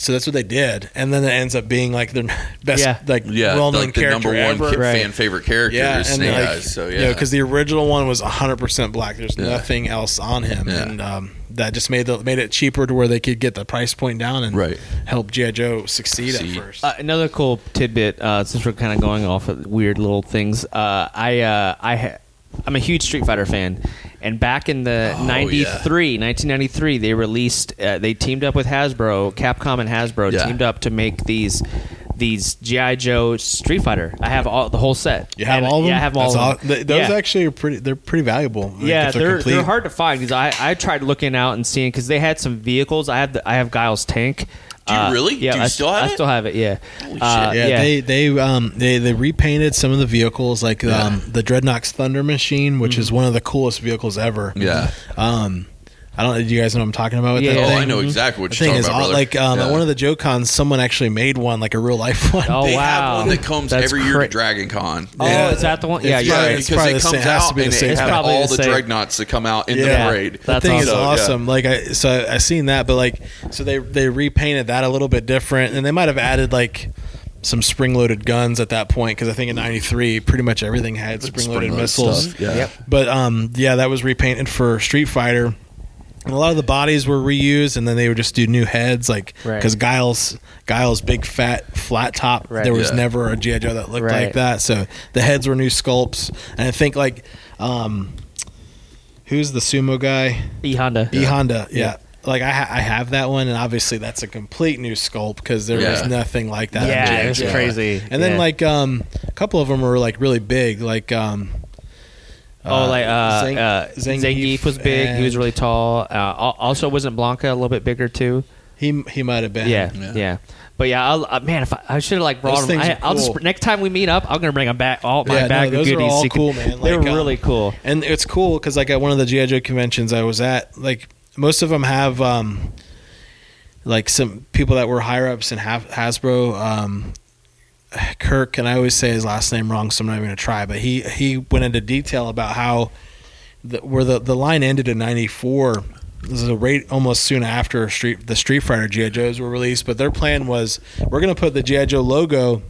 So that's what they did, and then it ends up being like their best, Yeah. like yeah. well-known like the character number one ever. kid- Right. fan favorite character Yeah, is and Snake like, Eyes. So yeah, because the original one was 100 percent black. There's Yeah. nothing else on him, Yeah. and um, that just made the made it cheaper to where they could get the price point down and Right. help GI Joe succeed See. at first. Uh, another cool tidbit, uh, since we're kind of going off of weird little things. Uh, I uh, I ha- I'm a huge Street Fighter fan, and back in the Oh, 93, 1993, they released. Uh, they teamed up with Hasbro, Capcom and Hasbro Yeah. teamed up to make these these GI Joe Street Fighter. I have all the whole set. you have And- all of them. Yeah, I have all of them. th- those Yeah. actually are pretty. They're pretty valuable. like, Yeah, they're complete. they're hard to find because I, I tried looking out and seeing because they had some vehicles. I have the, I have Guile's tank. Do you Uh, really? Yeah, Do you I, still have I it? still have it. Yeah. Holy Uh, shit. Yeah, they they um they they repainted some of the vehicles like um the Dreadnoks Thunder Machine, which Mm-hmm. is one of the coolest vehicles ever. Yeah. Um, I don't. Know do you guys know what I'm talking about with Yeah, that. Oh, thing? I know exactly what The you're thing talking is, about, all- brother. like um, Yeah. at one of the Joe cons, someone actually made one, like a real life one. Oh they wow. have one that comes That's every year cra- to Dragon Con. Oh, Yeah. is that the one? Yeah, It's you're probably- right. because it comes same- has out to be the and same they It's all the the same. Dreadnoks that come out in Yeah. the parade. That That's thing is awesome. Yeah. Like I, so I seen that, but like, so they they repainted that a little bit different, and they might have added like some spring loaded guns at that point because I think in '93 pretty much everything had spring loaded Spring-loaded missiles. stuff, Yeah. Yep. But um, yeah, that was repainted for Street Fighter. And a lot of the bodies were reused, and then they would just do new heads, like Right. because Guile's Guile's big fat flat top. Right. There was Yeah. never a GI Joe that looked Right. like that, so the heads were new sculpts. And I think like, um, who's the sumo guy? E Honda. E Honda, yeah. Yeah. Like I, ha- I have that one, and obviously that's a complete new sculpt because there Yeah. was nothing like that. Yeah, G.I. it was crazy. And then like um, a couple of them were like really big, like um, Oh, like uh, Zang- uh, Zangief, was big. He was really tall. Uh, al- also, wasn't Blanka a little bit bigger too? He he might have been. Yeah, Yeah. But yeah, I'll, uh, man, if I, I should have like brought Those them. things I, are I'll just next time we meet up, I'm gonna bring them back. All my Yeah, no, bag those of are goodies. all so you can- cool, man. They're Like, um, really cool. And it's cool because like at one of the GI Joe conventions I was at, like most of them have um, like some people that were higher ups in Ha- Hasbro. Um, Kirk, and I always say his last name wrong, so I'm not even gonna try. But he he went into detail about how the, where the the line ended in '94. This is a rate almost soon after Street the Street Fighter GI Joes were released, but their plan was we're gonna put the GI Joe logo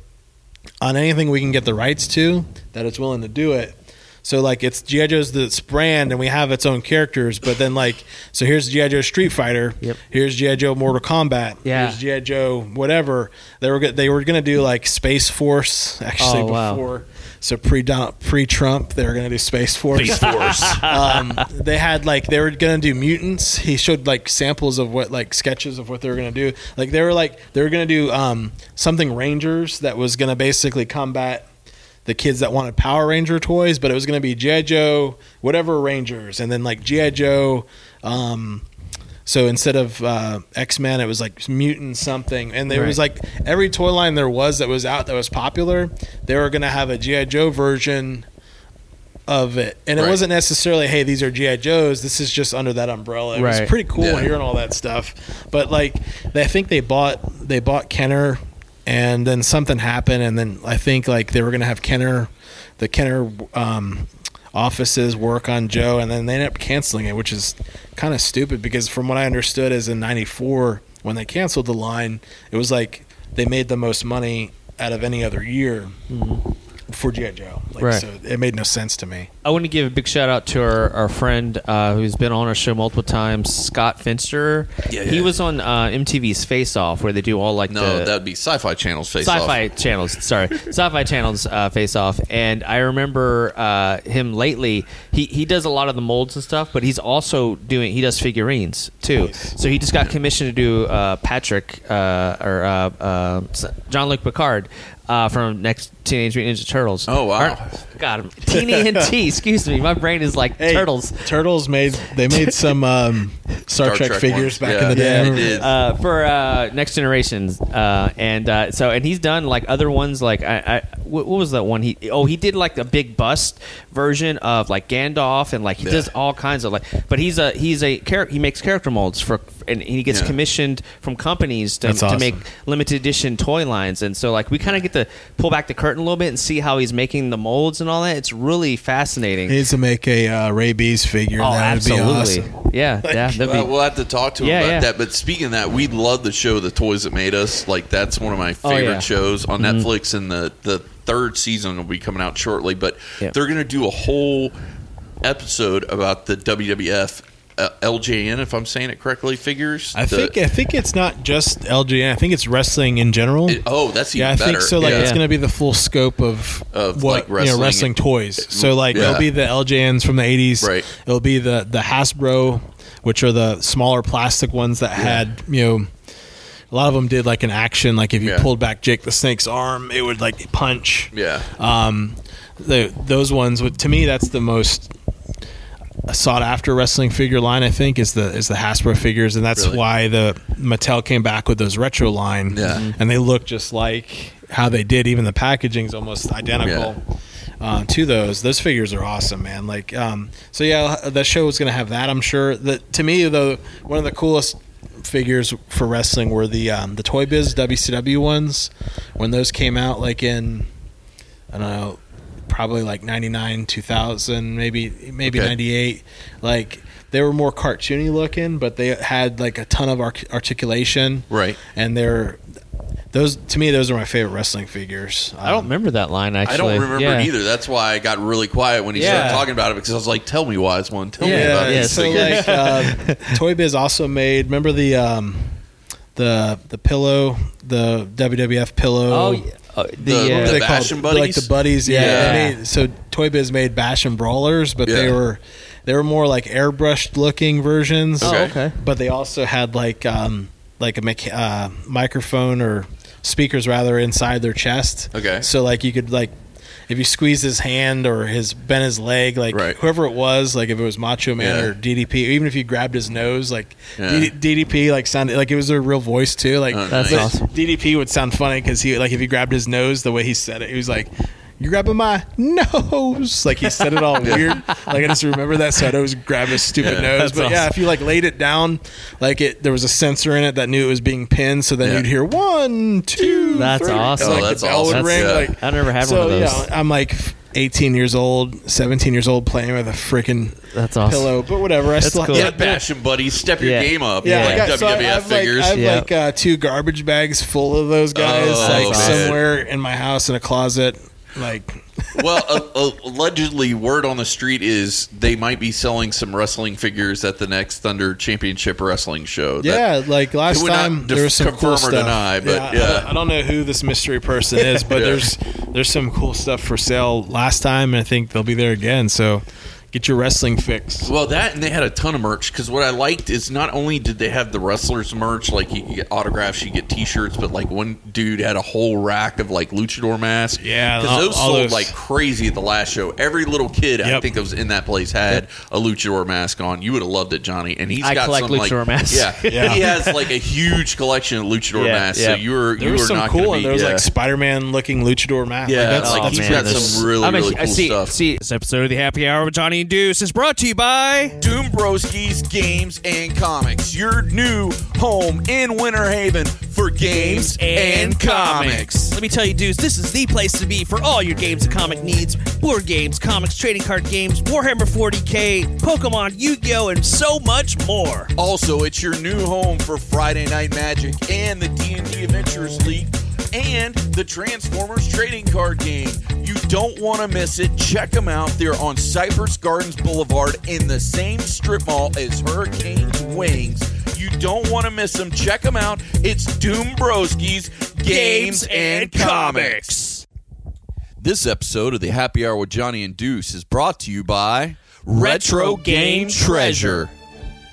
on anything we can get the rights to that it's willing to do it. So like it's GI Joe's this brand and we have its own characters, but then like so here's GI Joe Street Fighter, Yep. here's GI Joe Mortal Kombat, Yeah. here's GI Joe whatever. They were they were gonna do like Space Force actually Oh, wow. before. So pre pre Trump they were gonna do Space Force. Space Force. um, they had like they were gonna do mutants. He showed like samples of what like sketches of what they were gonna do. Like they were like they were gonna do um, something Rangers that was gonna basically combat the kids that wanted Power Ranger toys, but it was gonna be GI Joe whatever Rangers, and then like GI Joe. Um, so instead of uh, X Men, it was like mutant something, and there was like every toy line there was that was out that was popular. They were gonna have a GI Joe version of it, and it Right. wasn't necessarily, hey, these are GI Joes. This is just under that umbrella. It Right. was pretty cool Yeah. hearing all that stuff. But like, they, I think they bought they bought Kenner and then something happened, and then I think like they were gonna have Kenner, the Kenner um, offices work on Joe, and then they ended up canceling it, which is kind of stupid because from what I understood is in '94 when they canceled the line, it was like they made the most money out of any other year for GI Joe. Like, Right. So it made no sense to me. I want to give a big shout out to our, our friend uh, who's been on our show multiple times, Scott Finster. Yeah, yeah. He was on uh, MTV's Face Off, where they do all like No, the that'd be Sci-Fi Channel's face sci-fi off. channels. Sorry, sci-fi channels uh, face off. And I remember uh, him lately. He he does a lot of the molds and stuff, but he's also doing. He does figurines too. So he just got commissioned to do uh, Patrick uh, or uh, uh, Jean-Luc Picard. Uh, from next Teenage Mutant Ninja Turtles. Oh, wow. God, TNT. Excuse me, my brain is like turtles. Turtles made they made some um, Star, Star Trek, Trek figures ones. back Yeah, in the day. they did. uh, for uh, Next Generations, uh, and uh, so and he's done like other ones. Like I, I what, what was that one? He oh he did like a big bust version of like Gandalf, and like he Yeah. does all kinds of like. But he's a he's a char- he makes character molds for, and he gets Yeah. commissioned from companies to, That's to awesome. make limited edition toy lines, and so like we kind of get to pull back the curtain a little bit and see how he's making the molds and all that. It's really fascinating. He needs to make a uh, Rabies figure. oh, that would be absolutely, awesome. yeah, yeah. That'd Well, we'll have to talk to him Yeah, about yeah. that. But speaking of that, we love the show, The Toys That Made Us. Like that's one of my Oh, favorite yeah. Mm-hmm. shows on Netflix, and the the third season will be coming out shortly. But Yep. they're going to do a whole episode about the WWF uh, LJN, if I'm saying it correctly, figures. I The- think I think it's not just LJN. I think it's wrestling in general. it- oh, that's even yeah, I think so. Like Yeah. it's going to be the full scope of, Of, what like, you know wrestling. wrestling toys. So like Yeah. it'll be the LJNs from the '80s. Right. It'll be the the Hasbro, which are the smaller plastic ones that had you know. A lot of them did like an action, like if you Yeah. pulled back Jake the Snake's arm, it would like punch. Yeah. Um, the those ones would to me that's the most sought after wrestling figure line. I think is the is the Hasbro figures, and that's Really? why the Mattel came back with those retro line. Yeah. And they look just like how they did. Even the packaging is almost identical. Uh, to those, those figures are awesome, man. Like, um, so yeah, the show was going to have that. I'm sure that to me, though, one of the coolest figures for wrestling were the um, the Toy Biz WCW ones when those came out, like in I don't know, probably like 99, 2000, maybe maybe Okay. 98. Like they were more cartoony looking, but they had like a ton of arc- articulation. Right. And they're those to me those are my favorite wrestling figures. I don't Um, remember that line actually. I don't remember Yeah. either. That's why I got really quiet when he started talking about it because I was like, "Tell me, wise one, tell me about yeah, these so figures." like uh, Toy Biz also made remember the um the the pillow, the WWF pillow. Oh, yeah. Uh, the, The- uh, the What Bash and Buddies? like the buddies. Yeah, Yeah. They made, so Toy Biz made Bash and Brawlers, but they were they were more like airbrushed looking versions. oh, Okay. okay. But they also had like um like a mecha- uh, microphone or speakers rather inside their chest. Okay. So like you could like if you squeeze his hand or his bent his leg, like Right. whoever it was, like if it was Macho Man Yeah. or DDP, or even if you grabbed his nose, like Yeah. D- DDP, like sounded like it was a real voice too. Like Oh, That's awesome. DDP would sound funny because he like if he grabbed his nose, the way he said it, he was like. You're grabbing my nose, like he said it all weird. Like I just remember that, so I'd always grab his stupid Yeah, nose. that's But yeah, if you like laid it down, like it, there was a sensor in it that knew it was being pinned, so then Yeah. you'd hear one, two, That's three. awesome. Like Oh, that's the bell would awesome. ring. Yeah. Like I never had so, one of those. yeah, I'm like 18 years old, 17 years old, playing with a freaking That's awesome. pillow. But whatever, I That's still cool. yeah, yeah, Bash and Buddies, step your Yeah. game up. yeah, like I got, so I, I WWF like, figures. I have Yeah. like uh, two garbage bags full of those guys, Oh, like man. somewhere in my house in a closet. Like, well, uh, allegedly, word on the street is they might be selling some wrestling figures at the next Thunder Championship Wrestling show. Yeah, like last time def- there was some cool stuff. deny, but I- yeah. I, don't know who this mystery person is, but Yeah. there's there's some cool stuff for sale last time, and I think they'll be there again. So get your wrestling fix. Well, that and they had a ton of merch because what I liked is not only did they have the wrestlers merch, like you get autographs, you get T-shirts, but like one dude had a whole rack of like luchador masks. Yeah, because those all sold those- like crazy at the last show. Every little kid I think that was in that place had a luchador mask on. You would have loved it, Johnny. And he's I got collect some like luchador masks. Yeah, Yeah. he has like a huge collection of luchador Yeah, masks. yeah. So you were There you was were some not cool gonna be, There was yeah. like Spider-Man looking luchador mask. Yeah, like, that's, like that's he's pretty got cool. some really I'm a- really I cool see, stuff. See, this episode of the Happy Hour with Johnny Deuce is brought to you by Doom Broski's Games and Comics, your new home in Winter Haven for games and comics. Let me tell you, dudes, this is the place to be for all your games and comic needs. Board games, comics, trading card games, Warhammer 40k, Pokemon, Yu-Gi-Oh, and so much more. Also, it's your new home for Friday Night Magic and the D&D Adventures League and the Transformers trading card game. You don't want to miss it. Check them out. They're on Cypress Gardens Boulevard in the same strip mall as Hurricane's Wings. You don't want to miss them. Check them out. It's Doom Broski's Games and Comics. This episode of the Happy Hour with Johnny and Deuce is brought to you by Retro Game Treasure.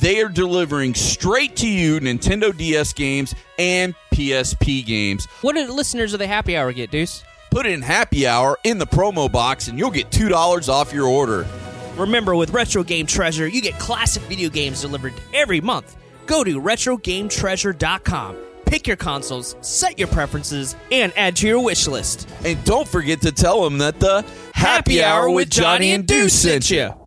they are delivering straight to you Nintendo DS games and PSP games. What do the listeners of the happy hour get, Deuce? Put in happy hour in the promo box and you'll get $2 off your order. Remember, with Retro Game Treasure, you get classic video games delivered every month. Go to RetroGameTreasure.com, pick your consoles, set your preferences, and add to your wish list. And don't forget to tell them that the Happy Hour with Johnny and Deuce sent you.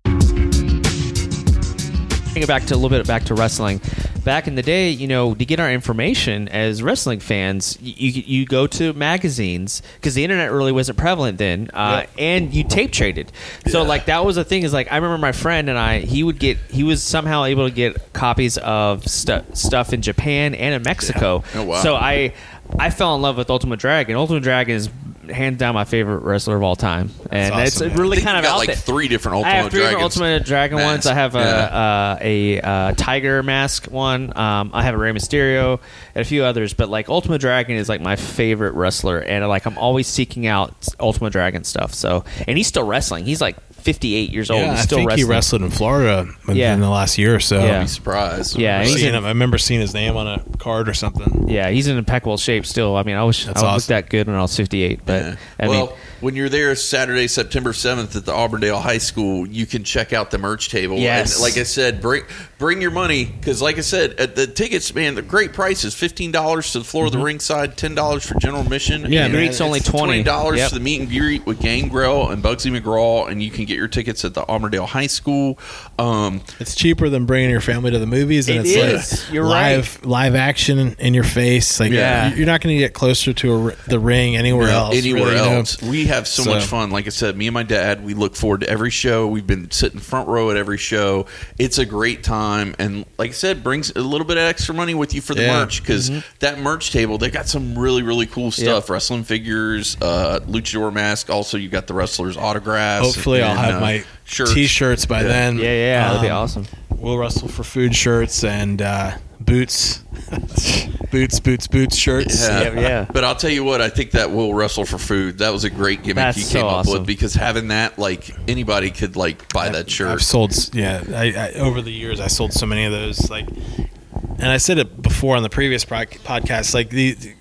It back to a little bit back to wrestling. Back in the day, you know, to get our information as wrestling fans, you you go to magazines because the internet really wasn't prevalent then, uh, and you tape traded. So like that was a thing. Is like I remember my friend and I, he would get he was somehow able to get copies of stu- stuff in Japan and in Mexico. Oh, wow. So I I fell in love with Ultimate Dragon. Ultimate Dragon is hands down my favorite wrestler of all time, and That's it's man. really kind of got out like there. three different I Ultimate have three Dragons. Ultimate Dragon ones. I have a uh, a uh, tiger mask one. Um, I have a Rey Mysterio and a few others. But like Ultimate Dragon is like my favorite wrestler, and like I'm always seeking out Ultimate Dragon stuff. So and he's still wrestling. He's like 58 years old. Yeah, he's I think wrestling. he wrestled in Florida within Yeah. the last year or so. Yeah. I'd be surprised. Yeah, I, he's seen in- him. I remember seeing his name on a card or something. Yeah, he's in impeccable shape still. I mean, I was That's I looked that good when I was 58, but Yeah. I well, mean, when you're there Saturday, September 7th at the Auburndale High School, you can check out the merch table. Yes. And like I said, bring bring your money because, like I said, at the tickets, man, the great prices fifteen dollars to the floor of the ringside, ten dollars for general admission. Mm-hmm. Yeah, and man, Greek's only it's 20. dollars Yep. for the meet and greet with Gangrel and Bugsy McGraw, and you can get your tickets at the Auburndale High School. Um, It's cheaper than bringing your family to the movies, and It it's is. like You're live live action in your face. Like Yeah. you're not going to get closer to a, r- the ring anywhere else. anywhere really, you know? else. We have so, So- much fun. Like I said, me and my dad, we look forward to every show. We've been sitting front row at every show. It's a great time, and like I said, brings a little bit of extra money with you for the Yeah. merch because that merch table they got some really really cool stuff. Wrestling figures, uh, luchador mask. Also, you got the wrestlers' autographs. Hopefully, I'll have uh, my shirts. t-shirts by Yeah. then. yeah, yeah, that'd be Um, awesome. We'll wrestle for food shirts and uh, boots, boots, boots, boots shirts. Yeah. Yeah, yeah. But I'll tell you what, I think that will wrestle for food. That was a great gimmick That's you so came up awesome. with because having that, like anybody could like buy that shirt. I've sold, yeah. I, I, over the years, I sold so many of those. Like, and I said it before on the previous pro- podcast. Like the, the-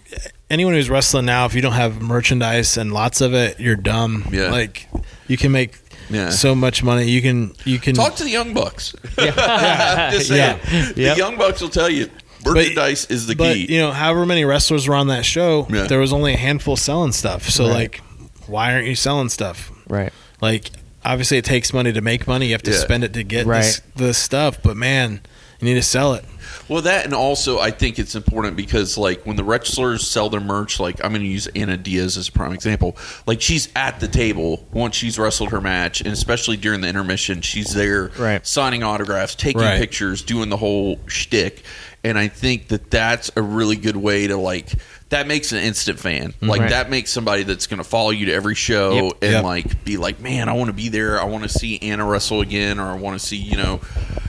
anyone who's wrestling now, if you don't have merchandise and lots of it, you're dumb. Yeah. Like, you can make Yeah. so much money. You can, you can Talk to the Young Bucks. Just saying. Yeah. The Yep. Young Bucks will tell you merchandise is the but key. you know, however many wrestlers were on that show, Yeah. there was only a handful selling stuff. So Right. like, why aren't you selling stuff? Right. Like, obviously, it takes money to make money. You have to Yeah. spend it to get Right. this, this stuff. But man, you need to sell it. Well, that and also I think it's important because like when the wrestlers sell their merch, like I'm going to use Anna Diaz as a prime example. Like she's at the table once she's wrestled her match, and especially during the intermission, she's there Right. signing autographs, taking Right. pictures, doing the whole shtick. And I think that that's a really good way to like. That makes an instant fan. Mm-hmm. Like Right. that makes somebody that's going to follow you to every show Yep. and Yep. like be like, man, I want to be there. I want to see Anna wrestle again, or I want to see you know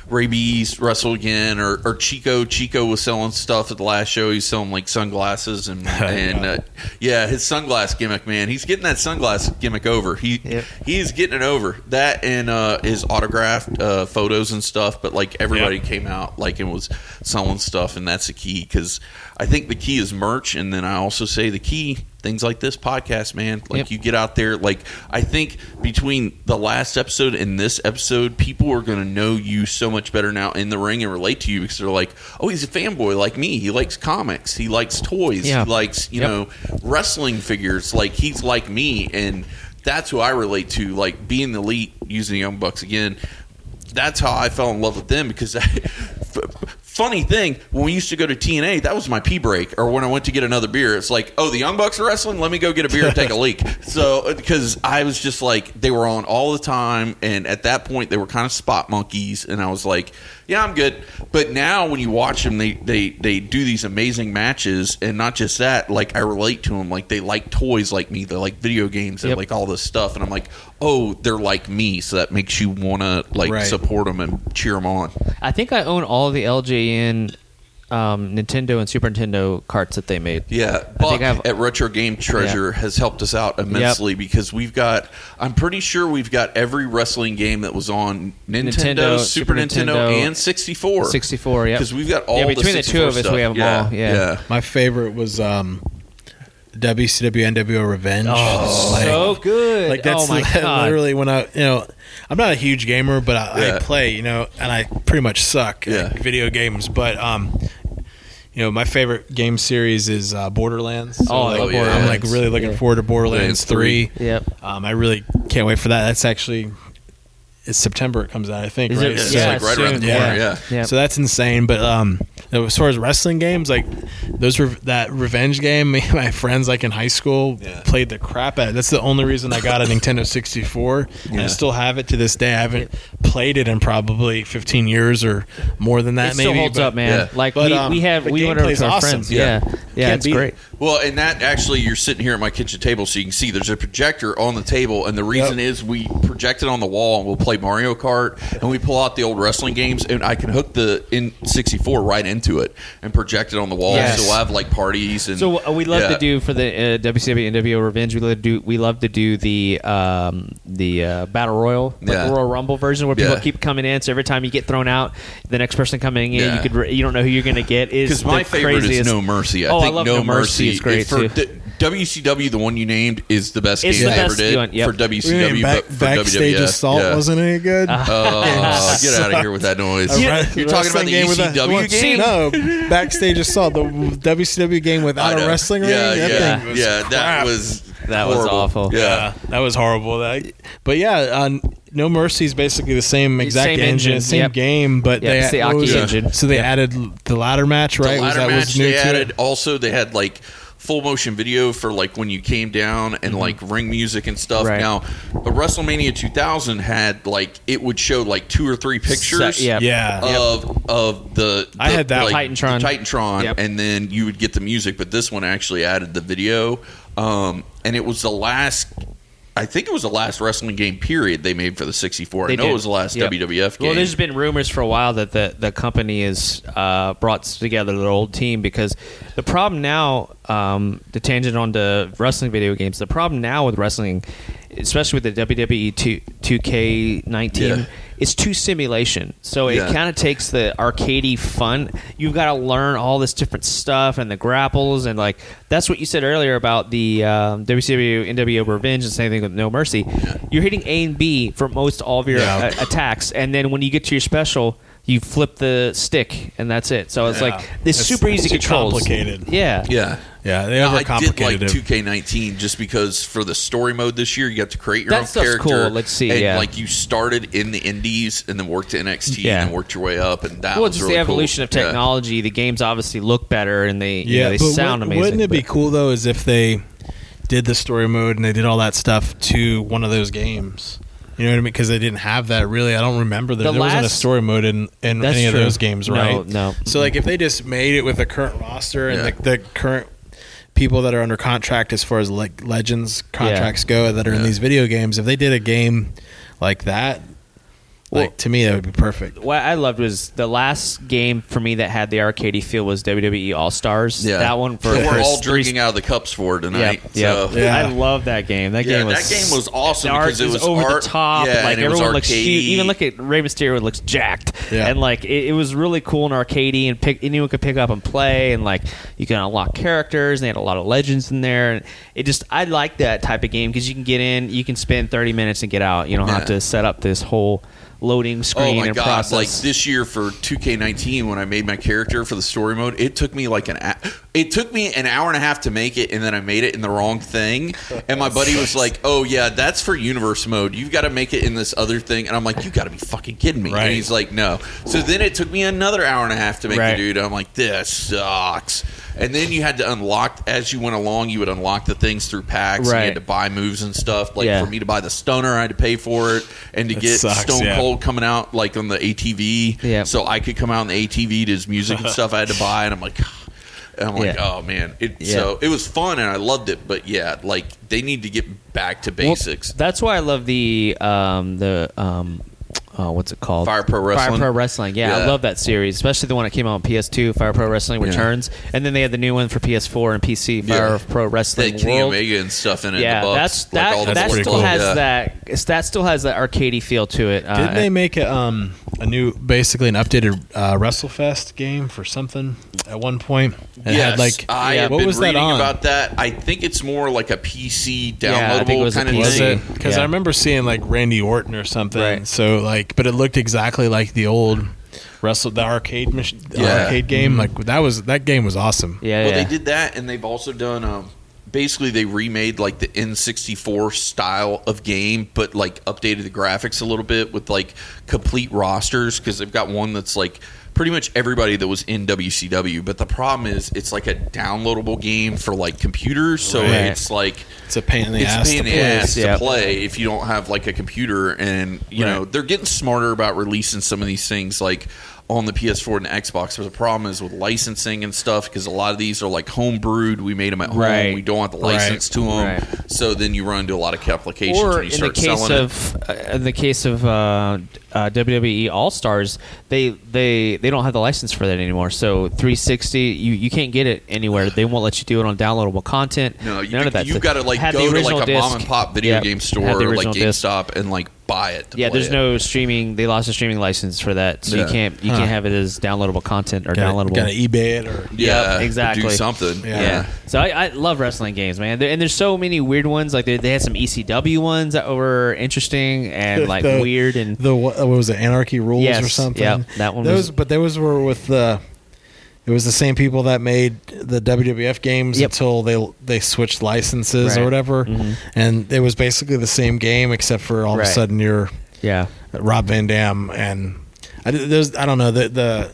Rabies wrestle again, or, or Chico. Chico was selling stuff at the last show. He's selling like sunglasses and and uh, yeah, his sunglass gimmick, man. He's getting that sunglass gimmick over. He Yep. he is getting it over. That and uh, his autographed uh, photos and stuff. But like everybody Yep. came out like and was selling stuff, and that's the key because I think the key is merch, and then I also say the key things like this podcast, man. Like Yep. you get out there. Like I think between the last episode and this episode, people are going to know you so much better now in the ring and relate to you because they're like, oh, he's a fanboy like me. He likes comics. He likes toys. Yeah. He likes you Yep. know wrestling figures. Like he's like me, and that's who I relate to. Like being the elite, using the Young Bucks again. That's how I fell in love with them because. I, Funny thing, when we used to go to TNA, that was my pee break, or when I went to get another beer. It's like, oh, the Young Bucks are wrestling. Let me go get a beer and take a leak. So, uh, because I was just like, they were on all the time, and at that point, they were kind of spot monkeys, and I was like, yeah, I'm good. But now, when you watch them, they they they do these amazing matches, and not just that. Like I relate to them. Like they like toys, like me. They like video games. and Yep. like all this stuff, and I'm like, oh, they're like me. So that makes you want to like Right. support them and cheer them on. I think I own all the LJN, um, Nintendo and Super Nintendo carts that they made. Yeah, I Buck think I've- at Retro Game Treasure has helped us out immensely because we've got. I'm pretty sure we've got every wrestling game that was on Nintendo, Nintendo, Super Super Nintendo, Nintendo, and 64. 64, yeah. because we've got all Yeah, between the two of us, stuff. we have 'em yeah, all, yeah. My favorite was um, WCW NWO Revenge. Oh, Like- so good. Like that's oh my god. literally when I, you know, I'm not a huge gamer, but I, Yeah. I play, you know, and I pretty much suck Yeah. at video games. But um, you know, my favorite game series is uh, Borderlands. So, Oh, like, I love yeah. I'm like really looking Yeah. forward to Borderlands Borderlands three. three. Yep. Um, I really can't wait for that. That's actually it's September. It comes out, I think. Is right? it? Yeah, it's Yeah, like right around the soon. corner. Yeah. Yeah, Yeah. So that's insane. But um, as far as wrestling games, like those were that revenge game. Me and my friends, like in high school, Yeah. played the crap out. of it. That's the only reason I got a Nintendo 64, and I still have it to this day. I haven't played it in probably 15 years or more than that. it maybe still holds but- up, man. Yeah. Like But, we, um, we have we went over to our awesome. friends. Yeah. Yeah, yeah, it's great. it. Well, and that actually, you're sitting here at my kitchen table, so you can see there's a projector on the table, and the reason Yep. is we project it on the wall, and we'll play Mario Kart, and we pull out the old wrestling games, and I can hook the N64 right into it and project it on the wall. Yes. So we'll have like parties and. So uh, we love Yeah. to do for the uh, WCW NWO Revenge. We love to do we love to do the um, the uh, battle royal, like Yeah. the Royal Rumble version, where people Yeah. keep coming in. So every time you get thrown out, the next person coming in, you could re- you don't know who you're going to get. Is Because my the favorite craziest. is No Mercy. I oh, think I love No, No Mercy. It's great for too. D- WCW, the one you named, is the best It's game the they ever best did one, yep. for What do you WCW. mean, back, but for backstage WWF. assault yeah. wasn't any good. Oh, get out of here with that noise. A You're re- talking about wrestling the game with a- ECW what- game? No, backstage assault the WCW game I without a know. wrestling ring. Yeah, That yeah, thing was yeah. That crap. was That was horrible. awful. Yeah. Yeah, that was horrible. That, but yeah, uh, No Mercy is basically the same exact Same engine, engine, same yep. game, but Yep, they it's the what was Aki it? engine. So they added the ladder match, right? The was ladder that match was new they to added. Also, they had like full motion video for like when you came down and like ring music and stuff. Mm-hmm. Right. Now, but WrestleMania 2000 had like it would show like two or three pictures. yeah. Yeah. Of of the, I had that like, Titantron. the Titantron, Yep. and then you would get the music. But this one actually added the video, um, and it was the last. I think it was the last wrestling game period they made for the 64. I know did. it was the last Yep. WWF game. Well, there's been rumors for a while that the, the company has uh, brought together their old team because the problem now, um, to tangent on to wrestling video games, the problem now with wrestling, especially with the WWE 2, 2K19, Yeah. It's too simulation. So it Yeah. kind of takes the arcadey fun. You've got to learn all this different stuff and the grapples and like that's what you said earlier about the um, WCW NWO Revenge and same thing with No Mercy. You're hitting A and B for most all of your Yeah. uh, attacks, and then when you get to your special, you flip the stick, and that's it. So it's Yeah. like it's, It's super easy too controls. complicated. Yeah, yeah. Yeah, they Now, ever I did like complicated. 2K19 just because for the story mode this year, you got to create your That own stuff's character. cool. Let's see, And yeah. like you started in the Indies and then worked to NXT Yeah. and then worked your way up, and that Well, was it's just really the evolution cool. of technology. The games obviously look better, and they you know, they but sound wou- amazing. Wouldn't it be but- cool though, is if they did the story mode and they did all that stuff to one of those games? You know what I mean? Because they didn't have that really. I don't remember that The there wasn't a story mode in, in That's any true. of those games, right? no. So like if they just made it with the current roster and Yeah. the, the current people that are under contract as far as like legends contracts go that are in these video games, if they did a game like that, like to me that would be perfect. what I loved was the last game for me that had the arcadey feel was WWE All Stars. Yeah, that one for we're for all three- drinking out of the cups for Yeah, tonight. yeah. so. Yeah. I love that game. That Yeah, game was that game was awesome the art because it is was over art- the top. yeah, like and it was everyone looks arcadey. huge. Even look at Rey Mysterio looks jacked. Yeah. And like it, it was really cool and arcadey, and pick anyone could pick up and play, and like you can unlock characters. And they had a lot of legends in there, and it just I like that type of game because you can get in, you can spend thirty minutes and get out. You don't have to set up this whole loading Oh screen my and god! process. Like this year for 2K19, when I made my character for the story mode, it took me like an a- it took me an hour and a half to make it, and then I made it in the wrong thing. And my buddy was like, "Oh yeah, that's for universe mode. You've got to make it in this other thing." And I'm like, "You got to be fucking kidding me!" Right. And he's like, "No." So then it took me another hour and a half to make Right. the dude. I'm like, "This sucks." And then you had to unlock as you went along. You would unlock the things through packs. and Right. you had to buy moves and stuff. Like Yeah. for me to buy the Stunner, I had to pay for it, and to That get sucks, Stone yeah. Cold coming out like on the ATV, Yeah. so I could come out on the ATV to his music and stuff. I had to buy, and I'm like, and I'm like, Yeah. oh man, it, Yeah. so it was fun and I loved it, but yeah, like they need to get back to Well, basics. that's why I love the um, the um, oh, what's it called? Fire Pro Wrestling? Fire Pro Wrestling. Yeah, I love that series, especially the one that came out on PS2. Fire Pro Wrestling Yeah. Returns, and then they had the new one for PS4 and PC. Fire Yeah. Pro Wrestling That Kenny World. Omega and stuff in it. yeah, the Bucks, that's like that. all the that still cool. has Yeah. that. That still has that arcadey feel to it. Uh, Didn't they make a um a new basically an updated uh, WrestleFest game for something at one point? It yes, had like I yeah, have what been was that reading on? about that. I think it's more like a PC Yeah, I think it downloadable was kind of PC. was thing. it? Because Yeah. I remember seeing like Randy Orton or something. Right. So like, but it looked exactly like the old wrestle the arcade mach- the Yeah. arcade game. Like that was that game was awesome. Yeah, Well, yeah. they did that, and they've also done. Um, basically, they remade like the N64 style of game, but like updated the graphics a little bit with like complete rosters because they've got one that's like pretty much everybody that was in WCW. But the problem is, it's like a downloadable game for like computers, so Right. it's like It's a pain in the it's ass. pain in to the play. ass Yeah. to play if you don't have like a computer and you know they're getting smarter about releasing some of these things like on the PS4 and Xbox. But the problem is with licensing and stuff because a lot of these are like home brewed. We made them at home. We don't want the Right. license to them, Right. so then you run into a lot of complications or when you in the start case selling it. of uh, in the case of uh, uh, WWE All Stars, they they they don't have the license for that anymore. So 360, you, you can't get it anywhere. They won't let you do it on downloadable content. No, you, None of that. you've got to like go to like a mom and pop video game store or like original disc. GameStop and like buy it. to Yeah, play there's it. no streaming. They lost a streaming license for that, so Yeah. you can't you Huh. can't have it as downloadable content or Gotta, downloadable. gotta eBay it or yeah, Yep, exactly. do something. Yeah. Yeah. So I, I love wrestling games, man. There, and there's so many weird ones. Like they, they had some ECW ones that were interesting and like The- weird and the what, what was it Anarchy Rules Yes, or something? yep, that one Those, was- but those were with the. It was the same people that made the WWF games Yep. until they they switched licenses Right. or whatever, Mhm. and it was basically the same game except for all of a sudden you're yeah. Rob Van Dam and I there's I don't know the the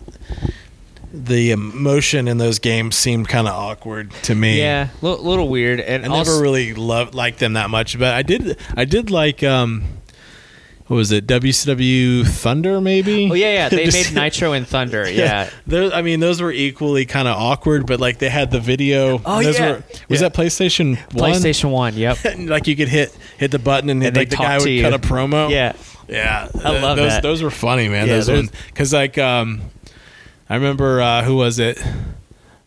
the emotion in those games seemed kind of awkward to me. Yeah, a little, little weird. And I also, never really loved liked them that much, but I did I did like um what was it WCW Thunder maybe? Oh yeah, yeah. They made Nitro and Thunder. Yeah. Those, I mean, those were equally kind of awkward, but like they had the video. Oh, those yeah. Were, was Yeah. that PlayStation One? PlayStation One. Yep. Like you could hit hit the button and, And like the guy would to cut a promo. Yeah. yeah. I love those. that. Those were funny, man. Yeah, those those- ones because like um, I remember uh, who was it?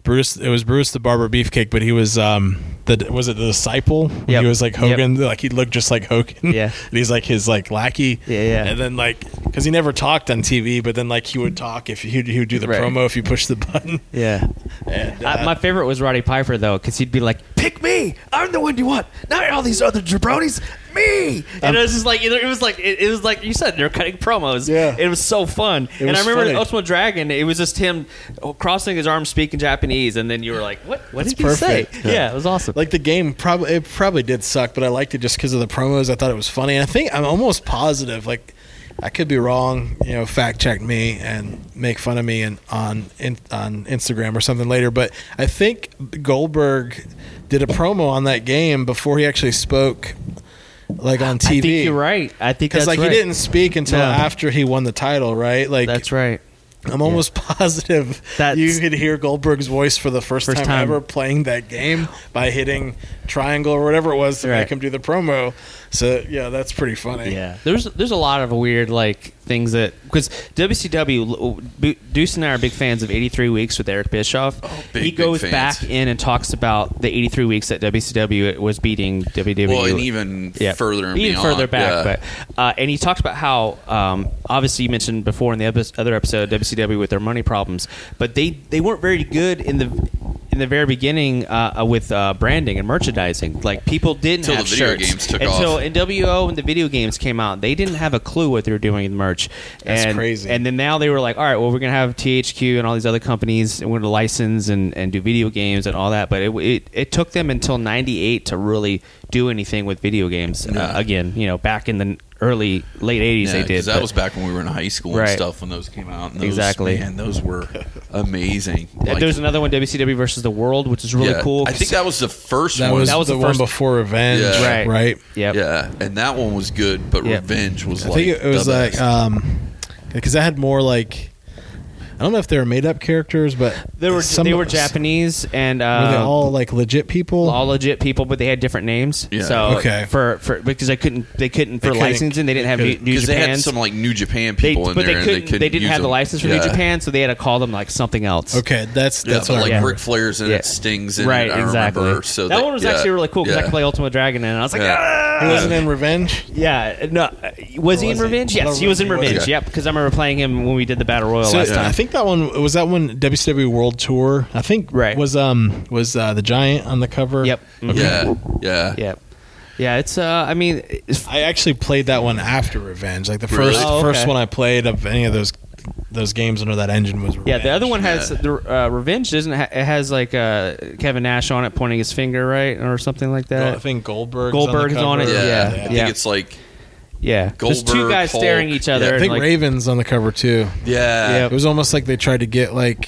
Bruce. It was Bruce the Barber Beefcake, but he was um the was it the disciple? Yep. He was like Yep. Hogan. Like he looked just like Hogan. Yeah. and he's like his like lackey. Yeah, yeah. And then like because he never talked on TV, but then like he would talk if he he would do the Right. promo if you push the button. Yeah. And, I, uh, my favorite was Roddy Piper though, because he'd be like, "Pick me! I'm the one you want, not all these other jabronis. Me!" And it was just like it was like it, it was like you said they're cutting promos. Yeah. it was so fun. and was I remember funny. Ultimate Dragon, it was just him crossing his arms, speaking Japanese, and then you were like, "What? What That's did he say?" perfect. Yeah. Yeah. it was awesome. Like the game probably it probably did suck, but I liked it just because of the promos. I thought it was funny. And I think I'm almost positive. Like I could be wrong. You know, fact check me and make fun of me and on in, on Instagram or something later. But I think Goldberg did a promo on that game before he actually spoke, like on TV. I think you're right. I think Because like right. he didn't speak until No. after he won the title, right? Like That's right. I'm almost positive That's- you could hear Goldberg's voice for the first, First time, time. ever playing that game by hitting triangle or whatever it was to Right. make him do the promo. So yeah, that's pretty funny. Yeah. There's there's a lot of weird like things that because WCW B- Deuce and I are big fans of 83 weeks with Eric Bischoff. Oh, big, he big goes fans. back in and talks about the 83 weeks that WCW was beating WWE. Well, and even Yeah. further and even beyond, further back. yeah. But uh, and he talks about how um, obviously you mentioned before in the other episode WCW with their money problems, but they they weren't very good in the in the very beginning uh, uh, with uh, branding and merchandising. Like people didn't Until have the video shirts games took until off. NWO and the video games came out. They didn't have a clue what they were doing in merch. That's and, crazy. And then now they were like, all right, well, we're gonna have THQ and all these other companies, and we're gonna license and, and do video games and all that. But it, it it took them until '98 to really do anything with video games. Uh, again, you know, back in the early late '80s, Yeah, they did. that but- was back when we were in high school Right. and stuff when those came out. And those, Exactly. man, those were amazing. And Like, there's another one, WCW versus the World, which is really yeah, cool. I think that was the first That one. was, That was the, the one first- before Revenge, Yeah. Right. right? Yep. yeah, and that one was good, but Yep. Revenge was I like think it was like um because that had more like I don't know if they were made up characters, but They were some- they were Japanese and uh, Were they all like legit people? all legit people, but they had different names. Yeah. So Okay. for for because they couldn't they couldn't for They couldn't- licensing they didn't have they New, couldn't- New because they Japan. had some like New Japan They, people in but there, they couldn't. they couldn't. They didn't use have the license for yeah. New Japan, so they had to call them like something else. okay, that's Yeah, that's but what like I Yeah. Ric Flair's in Yeah. it, Stings in right, it. I exactly. remember. So that one was yeah, actually really cool because I yeah. could play Ultimate Dragon and I was like, Yeah. ah! He wasn't in Revenge. yeah, no, uh, was he in? Revenge? Yes, he was in. Revenge. Yep, because I remember playing him when we did the Battle Royal last time. I think that one was that one WCW World Tour. I think Right. was um was uh, the Giant on the cover. Yep. Mhm. Yeah, yeah. Yep. Yeah, it's. uh I mean, it's, I actually played that one after Revenge. Like the Really? first Oh, first okay. one I played of any of those those games under that engine was Revenge. yeah. The other one has Yeah. the uh, Revenge doesn't. Ha- it has like uh, Kevin Nash on it, pointing his finger, right, or something like Well, that. I think Goldberg Goldberg's on it, Yeah, Yeah, I think yeah. it's like yeah, there's two Goldberg, guys staring each other. Yeah, I and, think like, Ravens on the cover too. yeah, Yep. It was almost like they tried to get like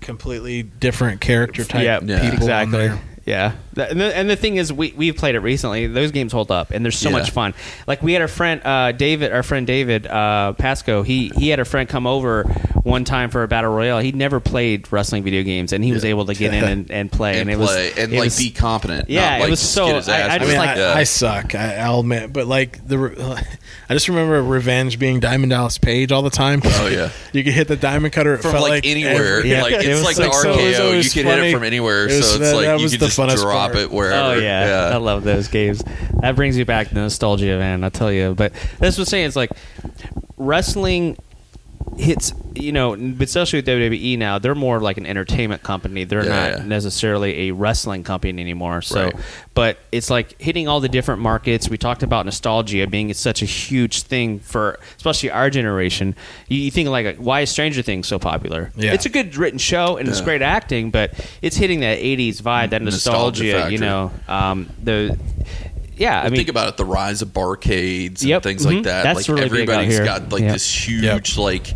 completely different character type Yeah, Yeah. people on exactly. there. Yeah, Th- and the, and the thing is, we we've played it recently. Those games hold up, and they're so Yeah. much fun. Like we had a friend, uh, David, our friend David uh, Pasco. He he had a friend come over one time for a battle royale. He'd never played wrestling video games, and he was able to get in and, and play. and, it play was and it like was- be competent. Yeah, not, it like, was just so- get his I- I ass I just beat. mean, like- I. I suck. I, I'll admit, but like the, re- I just remember Revenge being Diamond Dallas Page all the time. Oh, yeah. you could hit the diamond cutter it from felt like, anywhere. every- Yeah. Like It it's was like like the so- it was RKO. You always can hit funny. it from anywhere, It was- so it's that- like that you was can the just funnest drop it wherever. Oh yeah. I love those games. That brings you back to nostalgia, man. I tell you. But that's what I'm saying. It's like wrestling hits, you know, especially with WWE now, they're more like an entertainment company. They're Yeah, not yeah. necessarily a wrestling company anymore. So, Right. but it's like hitting all the different markets. We talked about nostalgia being such a huge thing for, especially our generation. You, you think like, why is Stranger Things so popular? Yeah. It's a good written show and it's great acting, but it's hitting that '80s vibe, that Nostalgia nostalgia. you know, um, the yeah. I mean, think about it, the rise of barcades and Yep, things mhm. like that. That's like really everybody's got like Yep. this huge Yep. like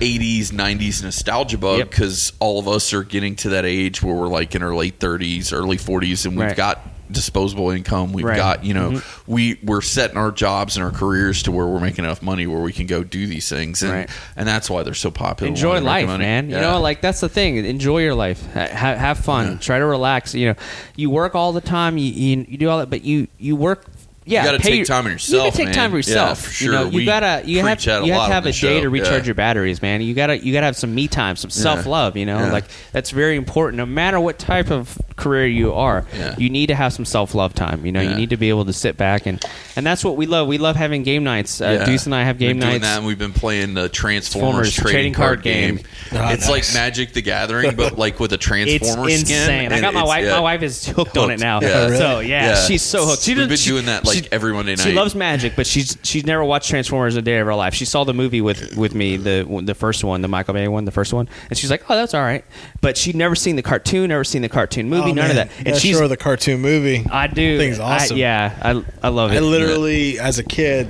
80s, 90s nostalgia bug because all of us are getting to that age where we're like in our late 30s, early 40s, and we've Right. got disposable income. We've Right. got you know Mhm. we we're setting our jobs and our careers to where we're making enough money where we can go do these things, and Right. and that's why they're so popular. enjoy Why they're making life, man. You know, like that's the thing. Enjoy your life. Ha- have fun. Yeah. Try to relax. You know, you work all the time. You you, you do all that, but you you work. Yeah, gotta pay take your- time on yourself. You yourself, gotta take man. time for Yeah, yourself. for You know, sure. you We gotta you have a you have to have the a day to recharge Yeah. your batteries, man. You gotta you gotta have some me time, some self love. You know, Yeah. like that's very important. No matter what type of career you are, Yeah. you need to have some self love time. You know, Yeah. you need to be able to sit back and and that's what we love. We love having game nights. Uh, Yeah. Deuce and I have game We're doing nights. that, and we've been playing the Transformers, Transformers trading, trading card, card game. game. Ah, it's nice. like Magic the Gathering, but like with a It's Transformer skin. insane. I got my wife. yeah. My wife is hooked on it now. So yeah, Yeah. she's so hooked. She We've been doing that, like, she- every Monday She loves magic, but she's she's never watched Transformers a day of her life. She saw the movie with with me, the the first one, the Michael Bay one, the first one, and she's like, "Oh, that's all right." But she'd never seen the cartoon, never seen the cartoon movie, Oh, none of that. And gotta she's show her the cartoon movie. I do. Thing's I- awesome. yeah, I I love it. I literally, as a kid,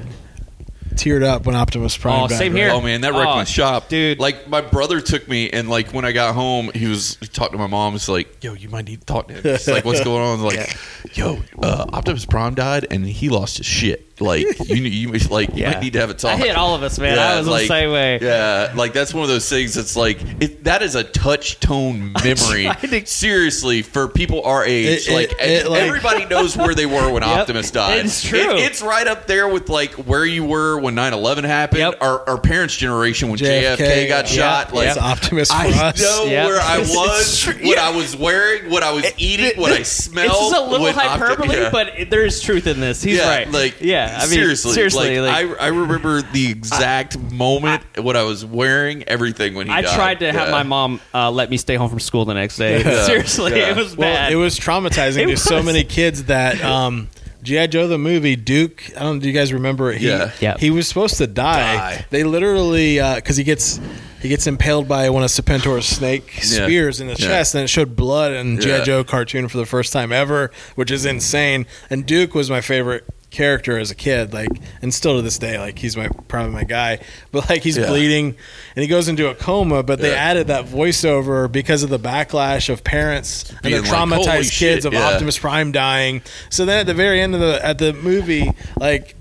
teared up when Optimus Prime. Oh, died, same right? here. Oh man, that wrecked Oh, my shop, dude. Like my brother took me, and like when I got home, he was he talked to my mom. He's like, "Yo, you might need to talk to him." He's like, "What's going on?" I was like, "Yo, uh, Optimus Prime died, and he lost his shit." like you you like you Yeah. might need to have a talk. I hit all of us, man. I was the same way. Yeah, like that's one of those things. that's like it, that is a touch tone memory. to- Seriously, for people our age, It- it- like, it, like- everybody knows where they were when Yep, Optimus died. it's true. It- it's right up there with like where you were when 9-11 happened. Yep. Our, our parents' generation when JFK, JFK, got yeah. shot. Like Optimus I us. know Yep. where I was, what Yeah. I was wearing, what I was eating, what I smelled. It's just a little when Opti- hyperbole, yeah. but there is truth in this. He's yeah, right. Like, yeah, I mean, seriously, seriously. Like, like, I, I remember the exact moment, what I was wearing, everything when he I died. tried to have my mom uh, let me stay home from school the next day. Yeah. Seriously, Yeah. it was Well, bad. it was traumatizing It to so many kids that um, GI Joe the movie Duke. I don't. Do you guys remember? He, Yeah. Yeah. He was supposed to die. Die. They literally because he gets he gets impaled by one of Serpentor's snake Yeah. spears in the Yeah. chest, and it showed blood in GI Yeah. Joe cartoon for the first time ever, which is insane. And Duke was my favorite character as a kid like and still to this day like he's my probably my guy but like he's Yeah. bleeding and he goes into a coma but they Yeah. added that voiceover because of the backlash of parents and Being the like, "Holy traumatized shit," kids of yeah. Optimus Prime dying. So then at the very end of the at the movie, like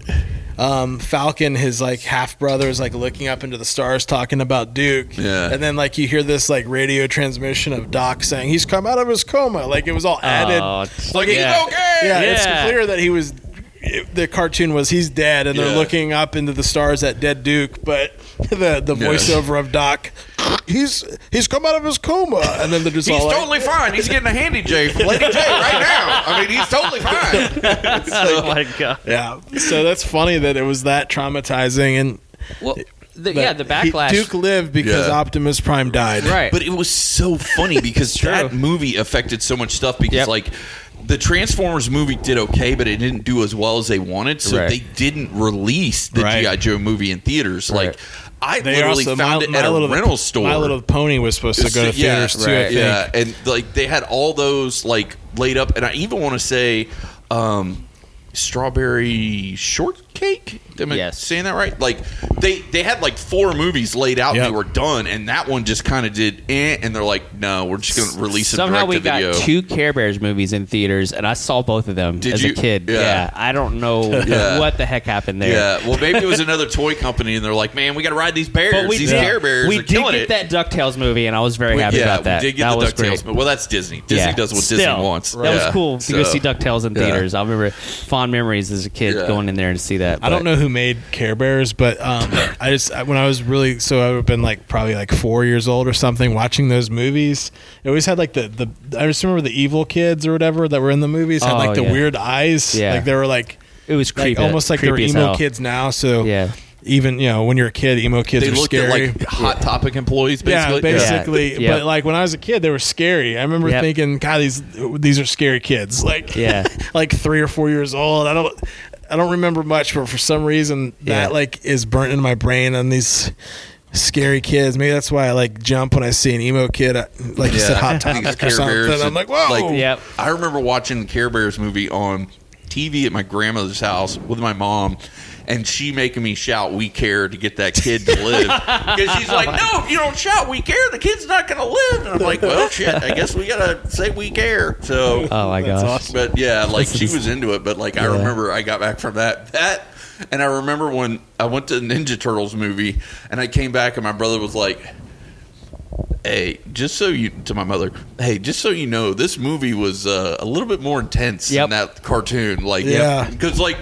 um, Falcon, his like half brother, is like looking up into the stars, talking about Duke. Yeah. And then like you hear this like radio transmission of Doc saying he's come out of his coma. Like it was all added. Oh, Like, yeah. he's okay. yeah, it's clear that he was. It- the cartoon was he's dead, and Yeah. they're looking up into the stars at dead Duke, but the the Yeah. voiceover of Doc, he's he's come out of his coma, and then they're just He's all like, totally fine. He's getting a handy J from Lady Jaye right now. I mean, he's totally fine. oh my god. Yeah. So that's funny that it was that traumatizing and Well, the, yeah, the he- backlash. Duke lived because Yeah. Optimus Prime died. right. But it was so funny because that movie affected so much stuff because Yep. like the Transformers movie did okay, but it didn't do as well as they wanted, so Right. they didn't release the Right. GI Joe movie in theaters. Right. Like I They literally also found My, it My at a Little rental store. My Little Pony was supposed to go to Yeah, theaters too. I think. Yeah, and like they had all those like laid up, and I even want to say um, strawberry shortcake. Am I Yes. saying that right? Like they they had like four movies laid out, Yep. and they were done, and that one just kind of did, eh, and they're like, no, we're just going to release it Somehow direct we to video. got two Care Bears movies in theaters, and I saw both of them Did as you? a kid. Yeah. I don't know Yeah. what the heck happened there. yeah, well, maybe it was another toy company, and they're like, "Man, we got to ride these bears. But we these did, Care Bears we are did get it." that Ducktales movie, and I was very We- happy yeah, about that. we did get that the was DuckTales, great. but well, that's Disney. Disney Yeah. does what Still, Disney wants. That was Yeah. cool to go see Ducktales in Yeah. theaters. I remember fond memories as a kid Yeah. going in there and see that. I don't know who made Care Bears, but um, I just when I was really so I would have been like probably like four years old or something watching those movies. It always had like the the I just remember the evil kids or whatever that were in the movies had Oh, like the yeah. weird eyes. Yeah. like they were like It was like creepy, almost like they were creepy emo hell. kids now. So Yeah. Even you know when you're a kid, emo kids They are looked scary. at like hot topic employees, basically. Yeah, basically. Yeah. Yeah. But like when I was a kid, they were scary. I remember Yep. thinking, God, these these are scary kids. Like, Yeah. like three or four years old. I don't, I don't remember much, but for some reason that like is burnt into my brain on these scary kids. Maybe that's why I like jump when I see an emo kid, uh, like you said, hot topic or Care something. Bears I'm like, whoa. Like, Yep. I remember watching the Care Bears movie on TV at my grandmother's house with my mom, and she making me shout "We care" to get that kid to live because she's like, "No, if you don't shout "We care," the kid's not going to live." And I'm like, "Well, shit, I guess we gotta say "We care." So, Oh my That's gosh. awesome. but yeah, like she was into it. But like I remember, I got back from that that, and I remember when I went to the Ninja Turtles movie, and I came back, and my brother was like. Hey, just so you to my mother. Hey, just so you know, this movie was uh, a little bit more intense Yep. than that cartoon. Like, Yeah. because like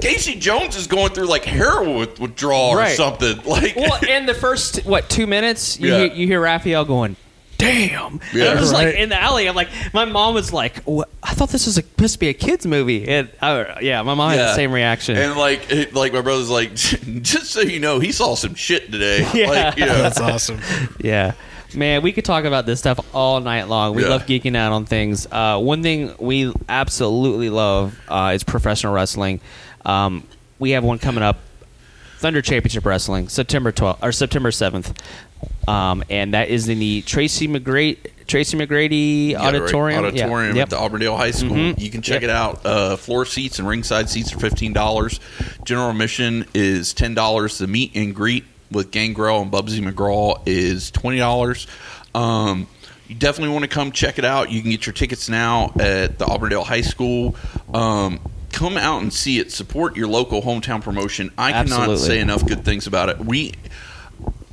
Casey Jones is going through like heroin with- withdrawal or something. Like, Well, in the first what two minutes, you Yeah. hear, you hear Raphael going, "Damn!" And Yeah. I'm just like in the alley. I'm like, my mom was like, what? "I thought this was supposed to be a kids movie." And uh, yeah, my mom had the same reaction. And like, it, like my brother's like, just so you know, he saw some shit today. Yeah. Like, you know, That's awesome. Yeah. Man, we could talk about this stuff all night long. We Yeah. love geeking out on things. Uh, one thing we absolutely love uh, is professional wrestling. Um, we have one coming up, Thunder Championship Wrestling, September 12th or September 7th. Um, and that is in the Tracy McGrady Tracy McGrady Yeah, right. Auditorium. Yeah. Auditorium Yep. at the Auburndale High School. Mhm. You can check Yep. it out. Uh, floor seats and ringside seats are fifteen dollars. General admission is ten dollars. The meet and greet with Gangrel and Bugsy McGraw is twenty dollars. Um, you definitely want to come check it out. You can get your tickets now at the Auburndale High School. Um, come out and see it. Support your local hometown promotion. I cannot Absolutely. say enough good things about it. We,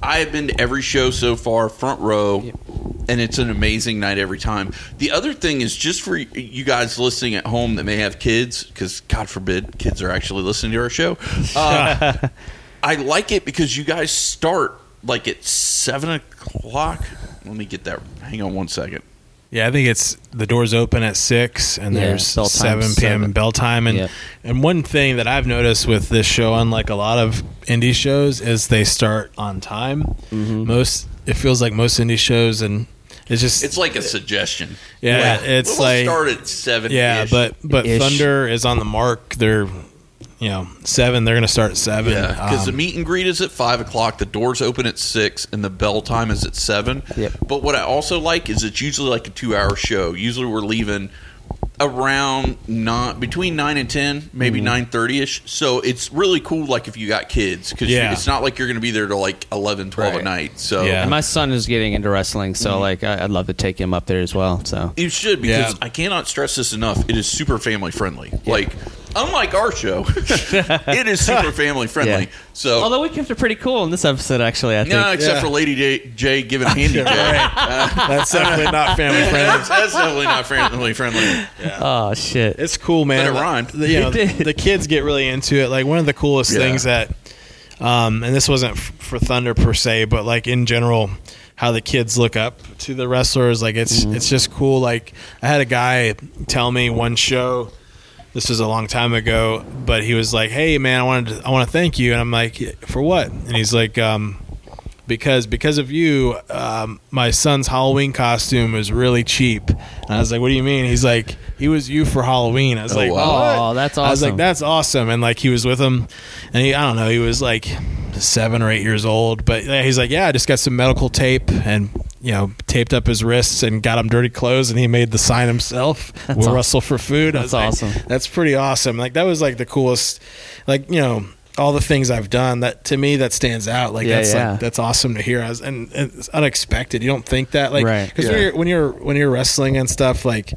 I have been to every show so far, front row, and it's an amazing night every time. The other thing is just for you guys listening at home that may have kids, because God forbid kids are actually listening to our show. Uh, I like it because you guys start like at seven o'clock. Let me get that. Hang on one second. Yeah, I think it's the doors open at six, and Yeah, there's bell time seven p.m. seven. bell time, and Yeah. and one thing that I've noticed with this show, unlike a lot of indie shows, is they start on time. Mm-hmm. Most it feels like most indie shows, and it's just It's like a suggestion. Yeah, Like, it's we'll like- start at seven. yeah, but but Ish. Thunder is on the mark. They're you know seven. They're going to start at seven. Yeah, because the Um, meet and greet is at five o'clock. The doors open at six, and the bell time is at seven. Yep. But what I also like is it's usually like a two-hour show. Usually we're leaving around not between nine and ten, maybe Mm-hmm. nine thirty ish. So it's really cool. Like if you got kids, because Yeah. it's not like you're going to be there till like 11, 12 Right. at night. So Yeah. And my son is getting into wrestling, so like I, I'd love to take him up there as well. So You should because Yeah. I cannot stress this enough. It is super family friendly. Like unlike our show, it is super family friendly. Yeah. So although we kept it pretty cool in this episode, actually, I think. no, except Yeah. for Lady Jaye, J giving Handy J. that's definitely not family friendly. That's, that's definitely not family friendly. Oh shit! It's cool, man. But it rhymed. The, you know, It did. the kids get really into it. Like one of the coolest Yeah. things that, um, and this wasn't f- for Thunder per se, but like in general, how the kids look up to the wrestlers. Like it's Mm-hmm. it's just cool. Like I had a guy tell me one show. This was a long time ago, but he was like, "Hey, man, I wanted to, I want to thank you," and I'm like, "For what?" And he's like, um, because because of you, um, my son's Halloween costume is really cheap. And I was like, "What do you mean?" He's like, "He was you for Halloween." I was Oh, like, wow. Oh, "What?" that's I was awesome. like, "That's awesome!" And like he was with him, and he I don't know, he was like seven or eight years old, but he's like, "Yeah, I just got some medical tape and." You know, taped up his wrists and got him dirty clothes, and he made the sign himself. we'll aw- wrestle for food. That's was like, awesome. That's pretty awesome. Like that was like the coolest. Like you know, all the things I've done that to me that stands out. Like Yeah, that's yeah. like that's awesome to hear. I was, and, and it's unexpected. You don't think that like Right. because Yeah. when you're when you're when you're wrestling and stuff like.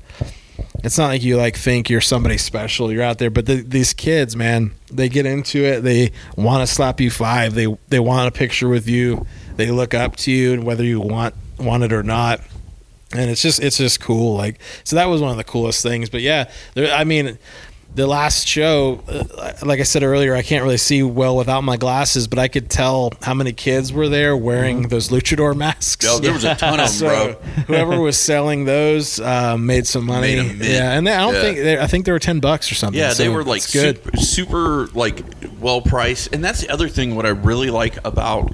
It's not like you like think you're somebody special. You're out there, but the, these kids, man, they get into it. They want to slap you five. They they want a picture with you. They look up to you, and whether you want want it or not, and it's just it's just cool. Like so, that was one of the coolest things. But yeah, there, I mean, the last show, uh, like I said earlier, I can't really see well without my glasses, but I could tell how many kids were there wearing those luchador masks. Yo, there was a ton of them, So bro. whoever was selling those uh, made some money. Made yeah, and they, I don't Yeah. think they, I think they were ten bucks or something. Yeah, they were like good. super, super like well priced, and that's the other thing. What I really like about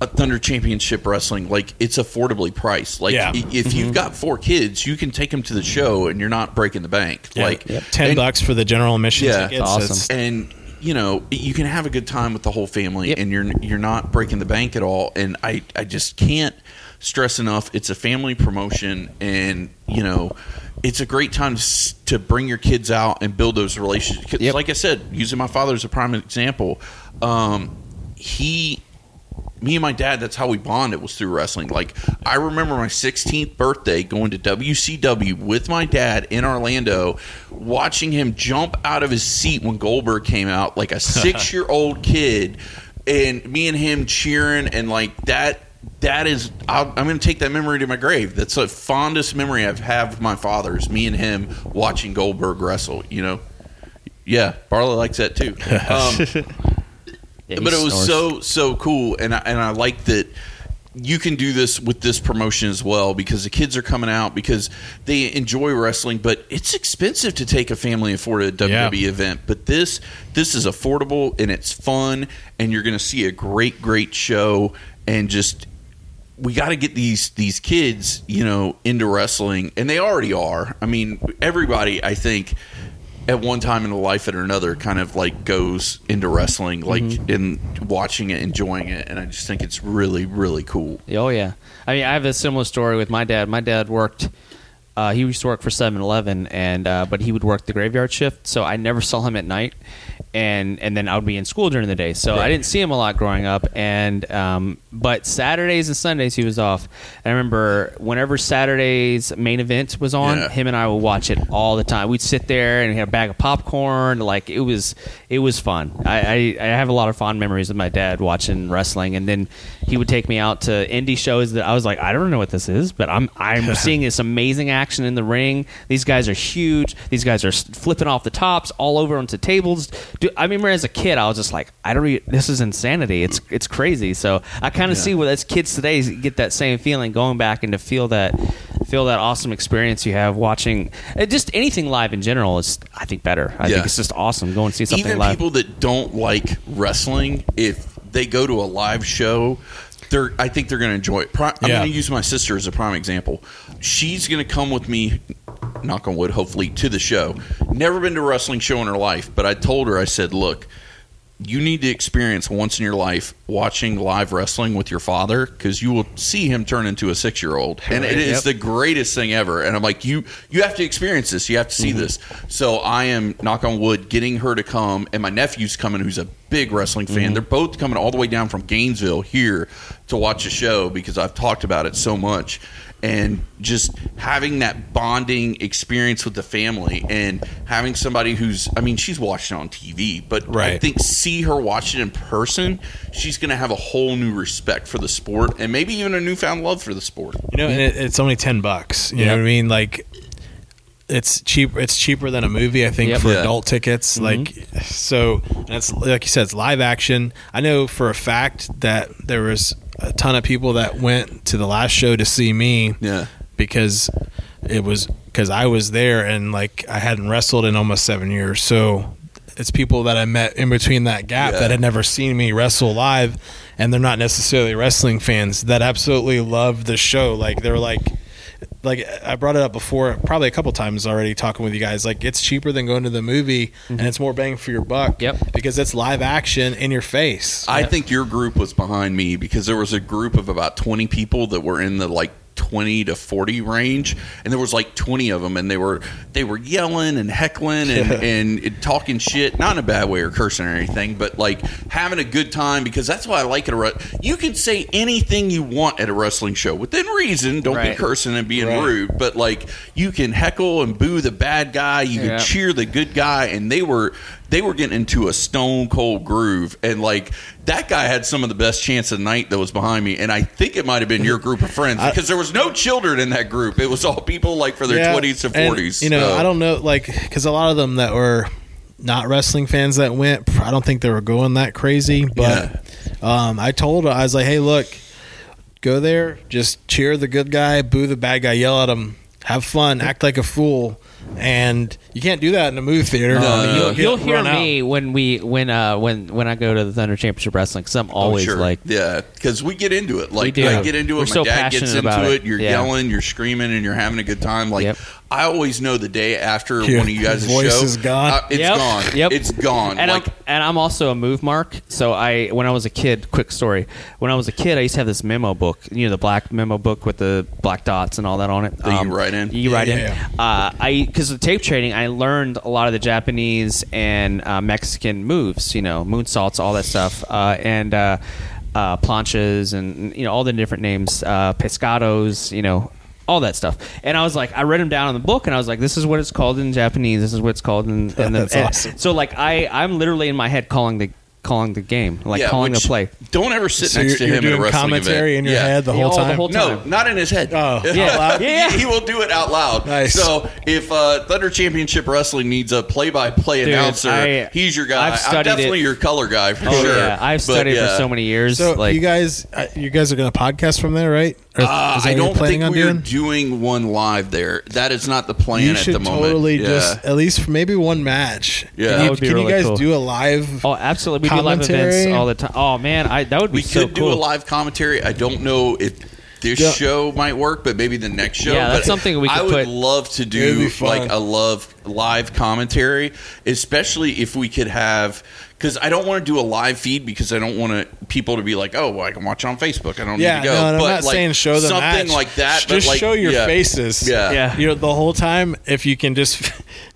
a Thunder Championship Wrestling, like it's affordably priced. Like Yeah. if Mm-hmm. you've got four kids, you can take them to the show, and you're not breaking the bank. Yeah, Like ten and- bucks for the general admission Yeah. tickets. Awesome. It's- and you know you can have a good time with the whole family Yep. and you're you're not breaking the bank at all and i i just can't stress enough it's a family promotion and you know it's a great time to, to bring your kids out and build those relationships. Yep. like i said using my father as a prime example um he me and my dad that's how we bonded was through wrestling like i remember my 16th birthday going to wcw with my dad in orlando watching him jump out of his seat when goldberg came out like a six year old kid and me and him cheering and like that that is I'll, i'm going to take that memory to my grave. That's the fondest memory i've had of my father's me and him watching goldberg wrestle you know? Yeah barley likes that too. Um, Yeah, but it was snores. so so cool and I, and I like that you can do this with this promotion as well because the kids are coming out because they enjoy wrestling but it's expensive to take a family and afford a WWE event. But this this is affordable and it's fun and you're going to see a great great show and just we got to get these these kids, you know, into wrestling, and they already are. I mean, everybody, I think, at one time in their life or another, kind of like goes into wrestling, like in watching it, enjoying it, and I just think it's really, really cool. Oh yeah. I mean, I have a similar story with my dad. My dad worked. Uh, he used to work for 7-Eleven, and uh, but he would work the graveyard shift, so I never saw him at night. And and then I would be in school during the day. So I didn't see him a lot growing up. And um, but Saturdays and Sundays he was off. And I remember whenever Saturday's main event was on, Yeah. him and I would watch it all the time. We'd sit there and have a bag of popcorn. Like it was it was fun. I, I I have a lot of fond memories of my dad watching wrestling, and then he would take me out to indie shows that I was like, I don't know what this is, but I'm I'm seeing this amazing action in the ring. These guys are huge. These guys are flipping off the tops all over onto tables. Dude, I remember as a kid, I was just like, I don't. Re- this is insanity. It's it's crazy. So I kind of see what as kids today get that same feeling going back and to feel that feel that awesome experience you have watching uh, just anything live in general is I think better. I Yeah. think it's just awesome. Go and see something even live. people that don't like wrestling, if they go to a live show, they're I think they're going to enjoy it. I'm Yeah. going to use my sister as a prime example. She's going to come with me, knock on wood, hopefully to the show. Never been to a wrestling show in her life, but I told her I said, look. You need to experience once in your life watching live wrestling with your father because you will see him turn into a six year old, and it is Yep. the greatest thing ever. And I'm like, you you have to experience this. You have to see mm-hmm. this. So I am knock on wood getting her to come, and my nephew's coming, who's a big wrestling fan. Mm-hmm. They're both coming all the way down from Gainesville here to watch the show because I've talked about it so much. And just having that bonding experience with the family and having somebody who's, I mean, she's watched it on TV, but I think see her watch it in person, she's going to have a whole new respect for the sport and maybe even a newfound love for the sport. You know, and it, it's only ten bucks. You know what I mean? Like, it's cheap. It's cheaper than a movie, I think, Yep. for Yeah. adult tickets. Mm-hmm. Like, so and it's like you said, it's live action. I know for a fact that there was a ton of people that went to the last show to see me. Yeah. because it was because I was there and like I hadn't wrestled in almost seven years. So it's people that I met in between that gap Yeah. that had never seen me wrestle live, and they're not necessarily wrestling fans that absolutely love the show. Like they're like. Like I brought it up before, probably a couple times already, talking with you guys. Like it's cheaper than going to the movie, mm-hmm. and it's more bang for your buck. Yep. because it's live action in your face. I think your group was behind me because there was a group of about 20 people that were in the like 20 to 40 range and there was like 20 of them and they were they were yelling and heckling and, and talking shit not in a bad way or cursing or anything but like having a good time because that's why I like it a you can say anything you want at a wrestling show within reason don't be cursing and being Right. rude but like you can heckle and boo the bad guy you Yeah. can cheer the good guy and they were they were getting into a stone cold groove and like that guy had some of the best chance of the night that was behind me and i think it might have been your group of friends because there was no children in that group it was all people like for their Yeah, 20s to and, 40s you know, so- I don't know, like, because a lot of them that were not wrestling fans that went, I don't think they were going that crazy. But um, I told I was like, hey, look, go there, just cheer the good guy, boo the bad guy, yell at him, have fun, act like a fool. And you can't do that in a movie theater. No, no, you'll, no. you'll hear run out. me when we when uh when when I go to the Thunder Championship Wrestling because I'm Oh, always sure. like yeah because we get into it like do. i get into it We're my so dad gets passionate into about it, it. you're Yeah. yelling you're screaming and you're having a good time like Yep. i always know the day after Your one of you guys' voice show is gone. uh, it's Yep. gone Yep. it's gone and like I'm and I'm also a move mark. So I when I was a kid, quick story. When I was a kid, I used to have this memo book. You know, the black memo book with the black dots and all that on it. That you write in? You write Yeah, in. yeah, Uh, I because of tape trading, I learned a lot of the Japanese and uh, Mexican moves. You know, moonsaults, all that stuff, uh, and. Uh, uh, planchas and you know all the different names, uh, pescados, you know all that stuff. And I was like, I read them down in the book, and I was like, this is what it's called in Japanese. This is what it's called in, in the. That's awesome. So like, I I'm literally in my head calling the calling the game, like yeah, calling the play. don't ever sit So next you're, to you're him at a doing commentary event. in your Yeah. head the Yeah, whole all the time? No, not in his head. Oh. Out Yeah. loud. Yeah. He, he will do it out loud. Nice. So if uh, Thunder Championship Wrestling needs a play-by-play Dude, announcer, I- he's your guy. I've I'm definitely it. your color guy for Oh sure. yeah, I've But, studied yeah. for so many years. So like, you guys, uh, you guys are going to podcast from there, right? Or Uh, I don't think on we're doing? doing one live there. That is not the plan You at should the moment. totally Yeah. just at least maybe one match. Yeah. can you, would be you guys cool. do a live? oh, absolutely, we do live Commentary? events all the time. Oh man, I that would be We so could do a live commentary. I don't know if this Yeah. show might work, but maybe the next show. Yeah, that's But something we I would put- love to do like a love live commentary, especially if we could have. Because I don't want to do a live feed because I don't want to, people to be like, oh, well, I can watch on Facebook. I don't Yeah, need to go. no, and I'm but not like, saying show the something match. like that. Just but like, show your yeah. faces. Yeah. Yeah. you know the whole time. If you can just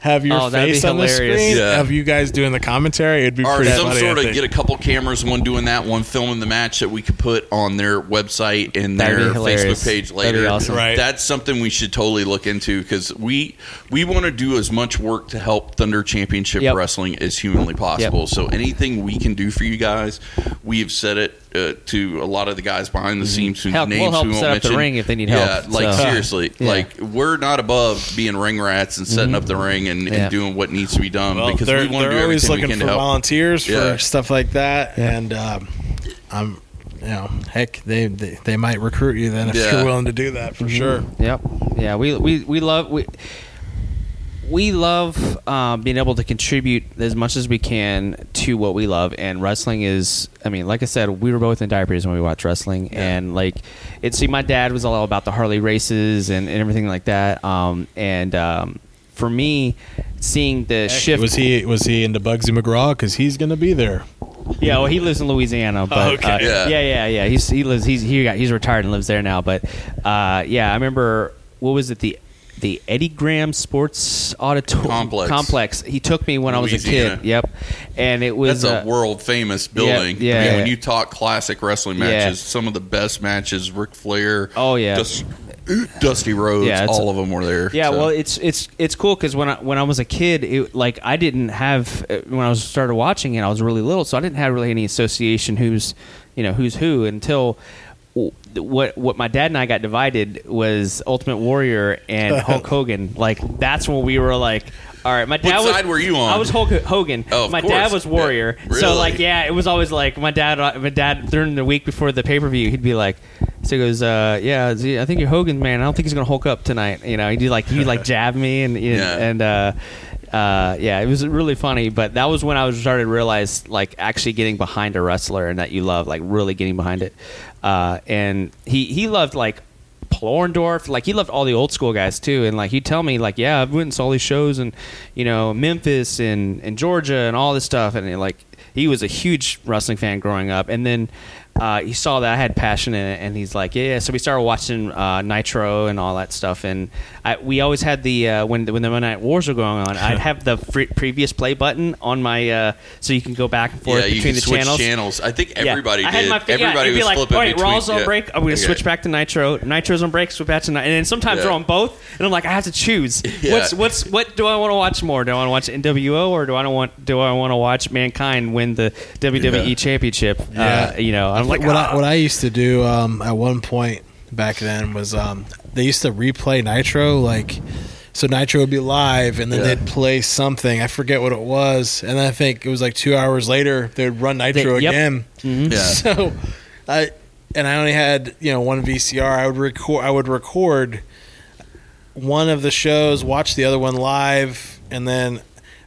have your Oh, face on the screen Yeah. of you guys doing the commentary. It'd be or pretty some funny. sort of get a couple cameras, one doing that, one filming the match that we could put on their website and That'd their. Facebook page That'd be later. awesome. Right. That's something we should totally look into because we we want to do as much work to help Thunder Championship Yep. Wrestling as humanly possible. So anything we can do for you guys, we have said it uh, to a lot of the guys behind the scenes whose Help- we'll names help we won't set up the mention. ring if they need yeah, help, like so. seriously, Yeah. like we're not above being ring rats and setting up the ring and, Yeah. and doing what needs to be done Well, because they're, we want to they're do always everything we looking can for to help. volunteers Yeah. for stuff like that, and um, I'm, you know, heck, they, they they might recruit you then if Yeah. you're willing to do that for sure. Yep. Yeah, we we we love we we love um, being able to contribute as much as we can to what we love, and wrestling is. I mean, like I said, we were both in diapers when we watched wrestling, and like it. See, my dad was all about the Harley Races and, and everything like that. Um, and um, for me, seeing the shift Was he was he into Bugsy McGraw because he's going to be there? Yeah, well, he lives in Louisiana, but okay. uh, Yeah. yeah, yeah, yeah. He's he lives he's he got he's retired and lives there now. But uh, yeah, I remember what was it the the Eddie Graham Sports Auditorium Complex. complex. He took me when I was a kid. Yep, and it was That's a uh, world famous building. yeah, I mean, yeah. when you talk classic wrestling Yeah. matches, some of the best matches, Ric Flair, Oh, yeah. Dus- Dusty Rhodes, Yeah, all of them were there. Yeah, So- well, it's it's it's cool because when I when I was a kid, it, like I didn't have uh, when I was started watching it, I was really little, so I didn't have really any association who's you know who's who until what what my dad and I got divided was Ultimate Warrior and Hulk Hogan. Like that's when we were like. All right, my dad was. side were you on? I was Hulk Hogan. Oh, of my course. dad was Warrior. Yeah. So like, yeah, it was always like my dad. My dad during the week before the pay per view, he'd be like, so he goes, uh, yeah, I think you're Hogan, man. I don't think he's gonna Hulk up tonight. You know, he'd like he like jab me and Yeah. and uh, uh, yeah, it was really funny. But that was when I was started to realize like actually getting behind a wrestler and that you love, like really getting behind it. Uh, and he he loved like. Paul Orndorff, like he loved all the old school guys too, and like he'd tell me like, yeah, I've went and saw these shows and you know Memphis and and Georgia and all this stuff, and like he was a huge wrestling fan growing up, and then uh, he saw that I had passion in it, and he's like, yeah. yeah. So we started watching uh, Nitro and all that stuff, and I, we always had the uh, when when the Monday Night Wars were going on, I'd have the free, previous play button on my uh, so you can go back and forth yeah, you between can the switch channels. channels. I think Yeah. everybody I had did. my, yeah, everybody be was like, flipping all right, between. Raw's on yeah. break. I'm going to Okay. switch back to Nitro. Nitro's on break. Switch back to Nitro. And then sometimes Yeah. they're on both, and I'm like, I have to choose. Yeah. What's what's what do I want to watch more? Do I want to watch NWO or do I want do I want to watch Mankind win the WWE Yeah. Championship? Yeah. Uh, you know, I'm like, what ah. I, what I used to do um, at one point back then was um, they used to replay Nitro like so Nitro would be live and then Yeah. they'd play something I forget what it was and then I think it was like two hours later they'd run Nitro They- yep. again Yeah. so I and I only had you know one VCR I would record I would record one of the shows watch the other one live and then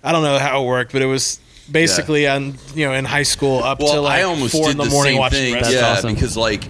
I don't know how it worked but it was basically on you know in high school up well, to like I almost four did in the, the morning same watching thing. yeah, awesome. because like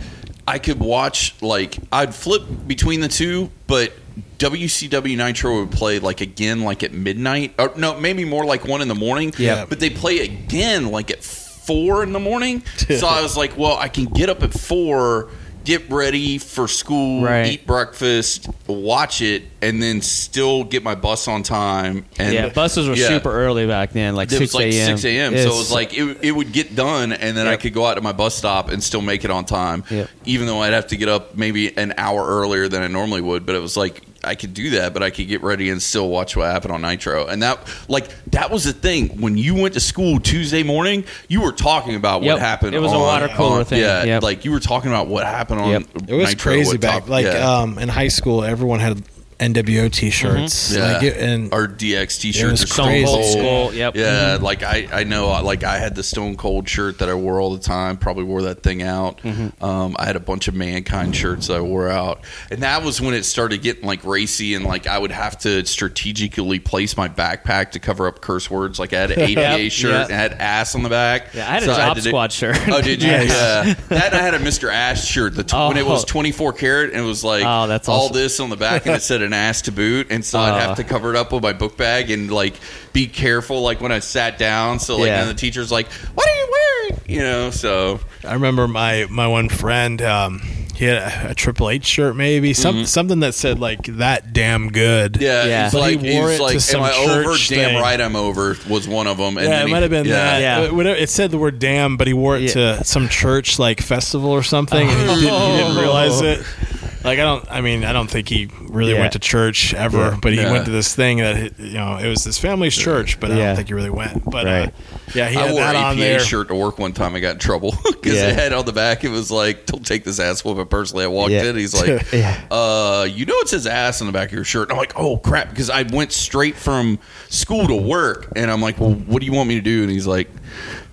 I could watch like I'd flip between the two, but WCW Nitro would play like again like at midnight, or no, maybe more like one in the morning. Yeah. but they play again like at four in the morning. so I was like, well, I can get up at four. Get ready for school, Right. eat breakfast, watch it, and then still get my bus on time. And yeah, buses were Yeah. super early back then, like It was six like a.m. six a.m. So it was like it, it would get done, and then I could go out to my bus stop and still make it on time. Yep. Even though I'd have to get up maybe an hour earlier than I normally would, but it was like I could do that, but I could get ready and still watch what happened on Nitro. And that like that was the thing when you went to school Tuesday morning, you were talking about Yep. what happened. It was a water cooler on- thing. Yeah, Yep. like you were talking about what happened on. Yep. It was Nitro, crazy back top- like yeah. um, in high school. Everyone had NWO T-shirts. Yeah. Like it, and or DX t-shirts. was or Stone crazy. Cold Cold. Skull. Yep. Yeah, like I, I know, like I had the Stone Cold shirt that I wore all the time. Probably wore that thing out. Mm-hmm. Um, I had a bunch of Mankind shirts that I wore out, and that was when it started getting like racy, and like I would have to strategically place my backpack to cover up curse words. Like I had an APA Yep, shirt yeah. and I had ass on the back. Yeah, I had a So Job to do- Squad shirt. Oh, did you? Nice. Yeah, that I had a Mr. Ass shirt. The tw- when it was Oh. 24 karat, and it was like Oh, that's all this on the back, and it said an ass to boot, and so I'd Uh. have to cover it up with my book bag and like be careful, like when I sat down. So like, Yeah. and the teacher's like, "What are you wearing?" You know. So I remember my my one friend. Um, he had a, a Triple H shirt, maybe some something that said like that damn good. Mm-hmm. Yeah, Yeah. he's But he like, wore he's it like, to am some I over? church Damn thing. right, I'm over. Was one of them. And yeah, then it he- might have been yeah. that. Yeah. Uh, whatever- It said the word "damn," but he wore it Yeah. to some church like festival or something. and he, didn't, he didn't realize it. Like I don't. I mean, I don't think he really Yeah. went to church ever. Yeah. But he Yeah. went to this thing that he- you know it was his family's church, but I Yeah. don't think he really went. But uh, yeah, he I had wore that an on APA there. shirt to work one time. I got in trouble because Yeah. it had on the back. It was like, "Don't take this ass whooping." Personally, I walked Yeah. in. He's like, Yeah. "Uh, you know it says ass on the back of your shirt." And I'm like, "Oh crap!" Because I went straight from school to work, and I'm like, "Well, what do you want me to do?" And he's like,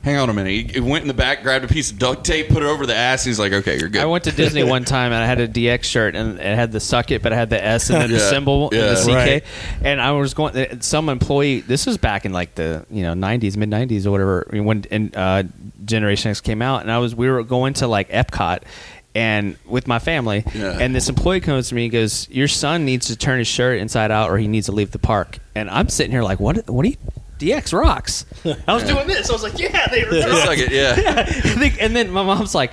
"Hang on a minute." He he went in the back, grabbed a piece of duct tape, put it over the ass. And he's like, "Okay, you're good." I went to Disney one time and I had a DX shirt and it had the suck it, but it had the S and then the symbol Yeah. and the CK. Right. And I was going. Some employee. This was back in like the you know '90s, mid '90s or whatever when and, uh, Generation X came out, and I was we were going to like Epcot. And with my family, Yeah. and this employee comes to me and goes, "Your son needs to turn his shirt inside out, or he needs to leave the park." And I'm sitting here like, "What? What are you?" DX rocks. I was doing this. I was like, "Yeah, they were It's like it, yeah. Think- and then my mom's like,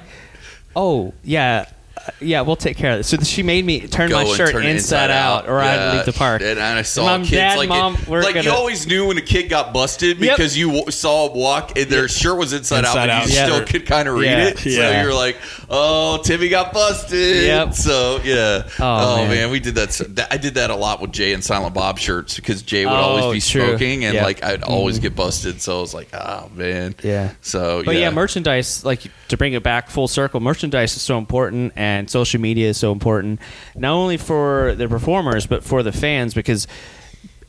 "Oh yeah, yeah, we'll take care of this." So she made me turn Go my shirt turn it inside, out, or I'd Yeah. leave the park. And I saw Mom, kids Dad, like Mom, it, we're like you gonna- always knew when a kid got busted Yep. because you w- saw him walk and their shirt was inside, Inside out, out but you still could kind of read Yeah. it. So you're like, "Oh, Timmy got busted." Yep. So yeah. Oh, oh, man. man. we did that. so- that- I did that a lot with Jay and Silent Bob shirts because Jay would Oh, always be true. smoking and Yeah. like I'd always mm-hmm. get busted. So I was like, "Oh man." Yeah. So But yeah. merchandise, like to bring it back full circle, merchandise is so important, and social media is so important, not only for the performers but for the fans, because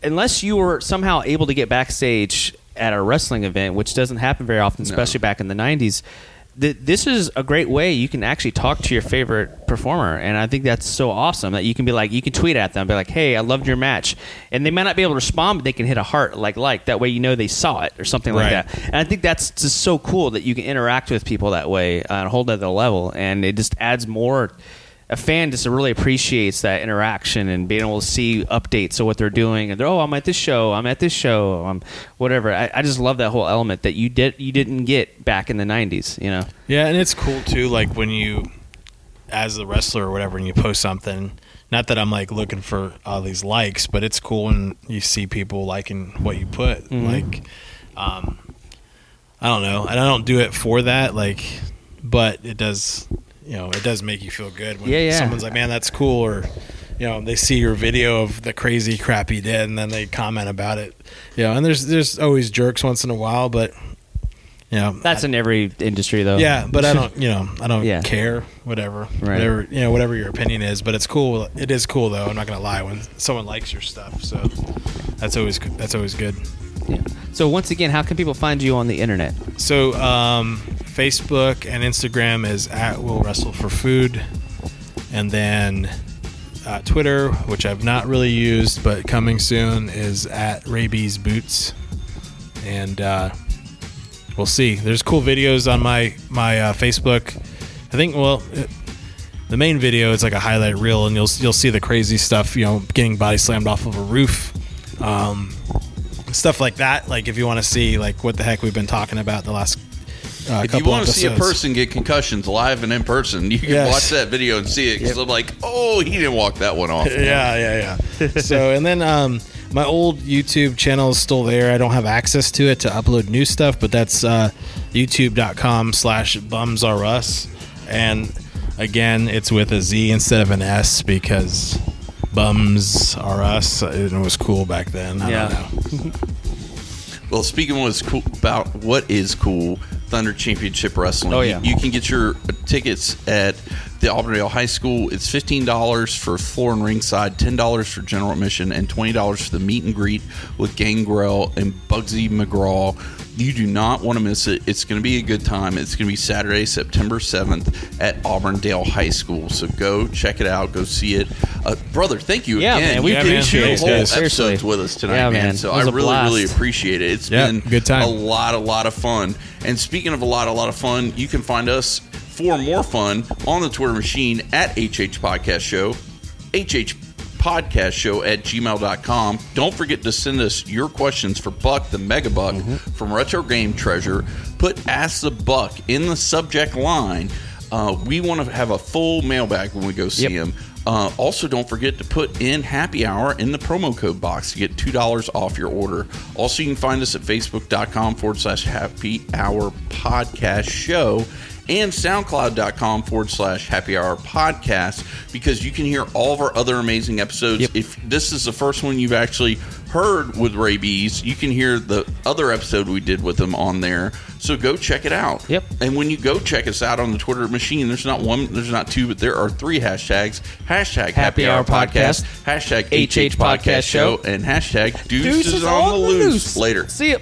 unless you were somehow able to get backstage at a wrestling event, which doesn't happen very often, especially back in the '90s. Th- This is a great way you can actually talk to your favorite performer, and I think that's so awesome that you can be like, you can tweet at them, be like, "Hey, I loved your match," and they might not be able to respond, but they can hit a heart, like, like that way you know they saw it or something like that. And I think that's just so cool that you can interact with people that way on a whole other level, and it just adds more. A fan just really appreciates that interaction and being able to see updates of what they're doing, and they're oh, I'm at this show, I'm at this show, I'm whatever. I, I just love that whole element that you did you didn't get back in the '90s. You know, Yeah, and it's cool too. Like when you, as the wrestler or whatever, and you post something. Not that I'm like looking for all these likes, but it's cool when you see people liking what you put. Mm-hmm. Like, um, I don't know, and I don't do it for that. Like, but it does, you know, it does make you feel good when Yeah, yeah. someone's like, "Man, that's cool," or you know, they see your video of the crazy crap you did, and then they comment about it. You know, and there's there's always jerks once in a while, but you know, that's in every industry though. yeah, but I don't, you know, I don't Yeah. care. Whatever, Right. whatever, you know, whatever your opinion is. But it's cool. It is cool though. I'm not gonna lie. When someone likes your stuff, so that's always that's always good. Yeah. So once again, how can people find you on the internet? So um, Facebook and Instagram is at Will Wrestle for Food, and then uh, Twitter, which I've not really used, but coming soon, is at Rabies Boots, and uh, we'll see. There's cool videos on my my uh, Facebook. I think well. It, the main video is like a highlight reel, and you'll you'll see the crazy stuff. You know, getting body slammed off of a roof, um, stuff like that. Like if you want to see like what the heck we've been talking about the last uh, If you want to see a person get concussions live and in person, you can Yes. watch that video and see it. Because I'm like, oh, he didn't walk that one off. yeah, yeah, yeah. so, and then um, my old YouTube channel is still there. I don't have access to it to upload new stuff, but that's uh, youtube.com slash bums are us. And again, it's with a Z instead of an S because bums are us. It was cool back then. I Yeah. don't know. Well, speaking of what's cool about what is cool, Thunder Championship Wrestling. Oh, yeah. you, you can get your tickets at the Auburndale High School. It's fifteen dollars for floor and ringside, ten dollars for general admission, and twenty dollars for the meet and greet with Gangrel and Bugsy McGraw. You do not want to miss it. It's going to be a good time. It's going to be Saturday, September seventh at Auburndale High School. So go check it out. Go see it, uh, brother. Thank you Yeah, again. man, we appreciate two it, whole guys. Seriously. episodes with us tonight, Yeah, man. man. So I really, blast. really appreciate it. It's Yeah, been good time. a lot, a lot of fun. And speaking of a lot, a lot of fun, you can find us for more fun on the Twitter machine at HH Podcast Show, HH Podcast Show at gmail.com. Don't forget to send us your questions for Buck the Mega Buck Mm-hmm. from Retro Game Treasure. Put Ask the Buck in the subject line. Uh, we want to have a full mailbag when we go see Yep. him. Uh, also, don't forget to put in happy hour in the promo code box to get $2 off your order. Also, you can find us at facebook.com forward slash happy hour podcast show and soundcloud.com forward slash happy hour podcast because you can hear all of our other amazing episodes. Yep. If this is the first one you've actually heard with Rabies, you can hear the other episode we did with him on there. So go check it out. Yep. And when you go check us out on the Twitter machine, there's not one, there's not two, but there are three hashtags: hashtag Happy, Hour Podcast, hashtag HH Podcast Show, and hashtag Deuces, on, the loose. Later. See ya.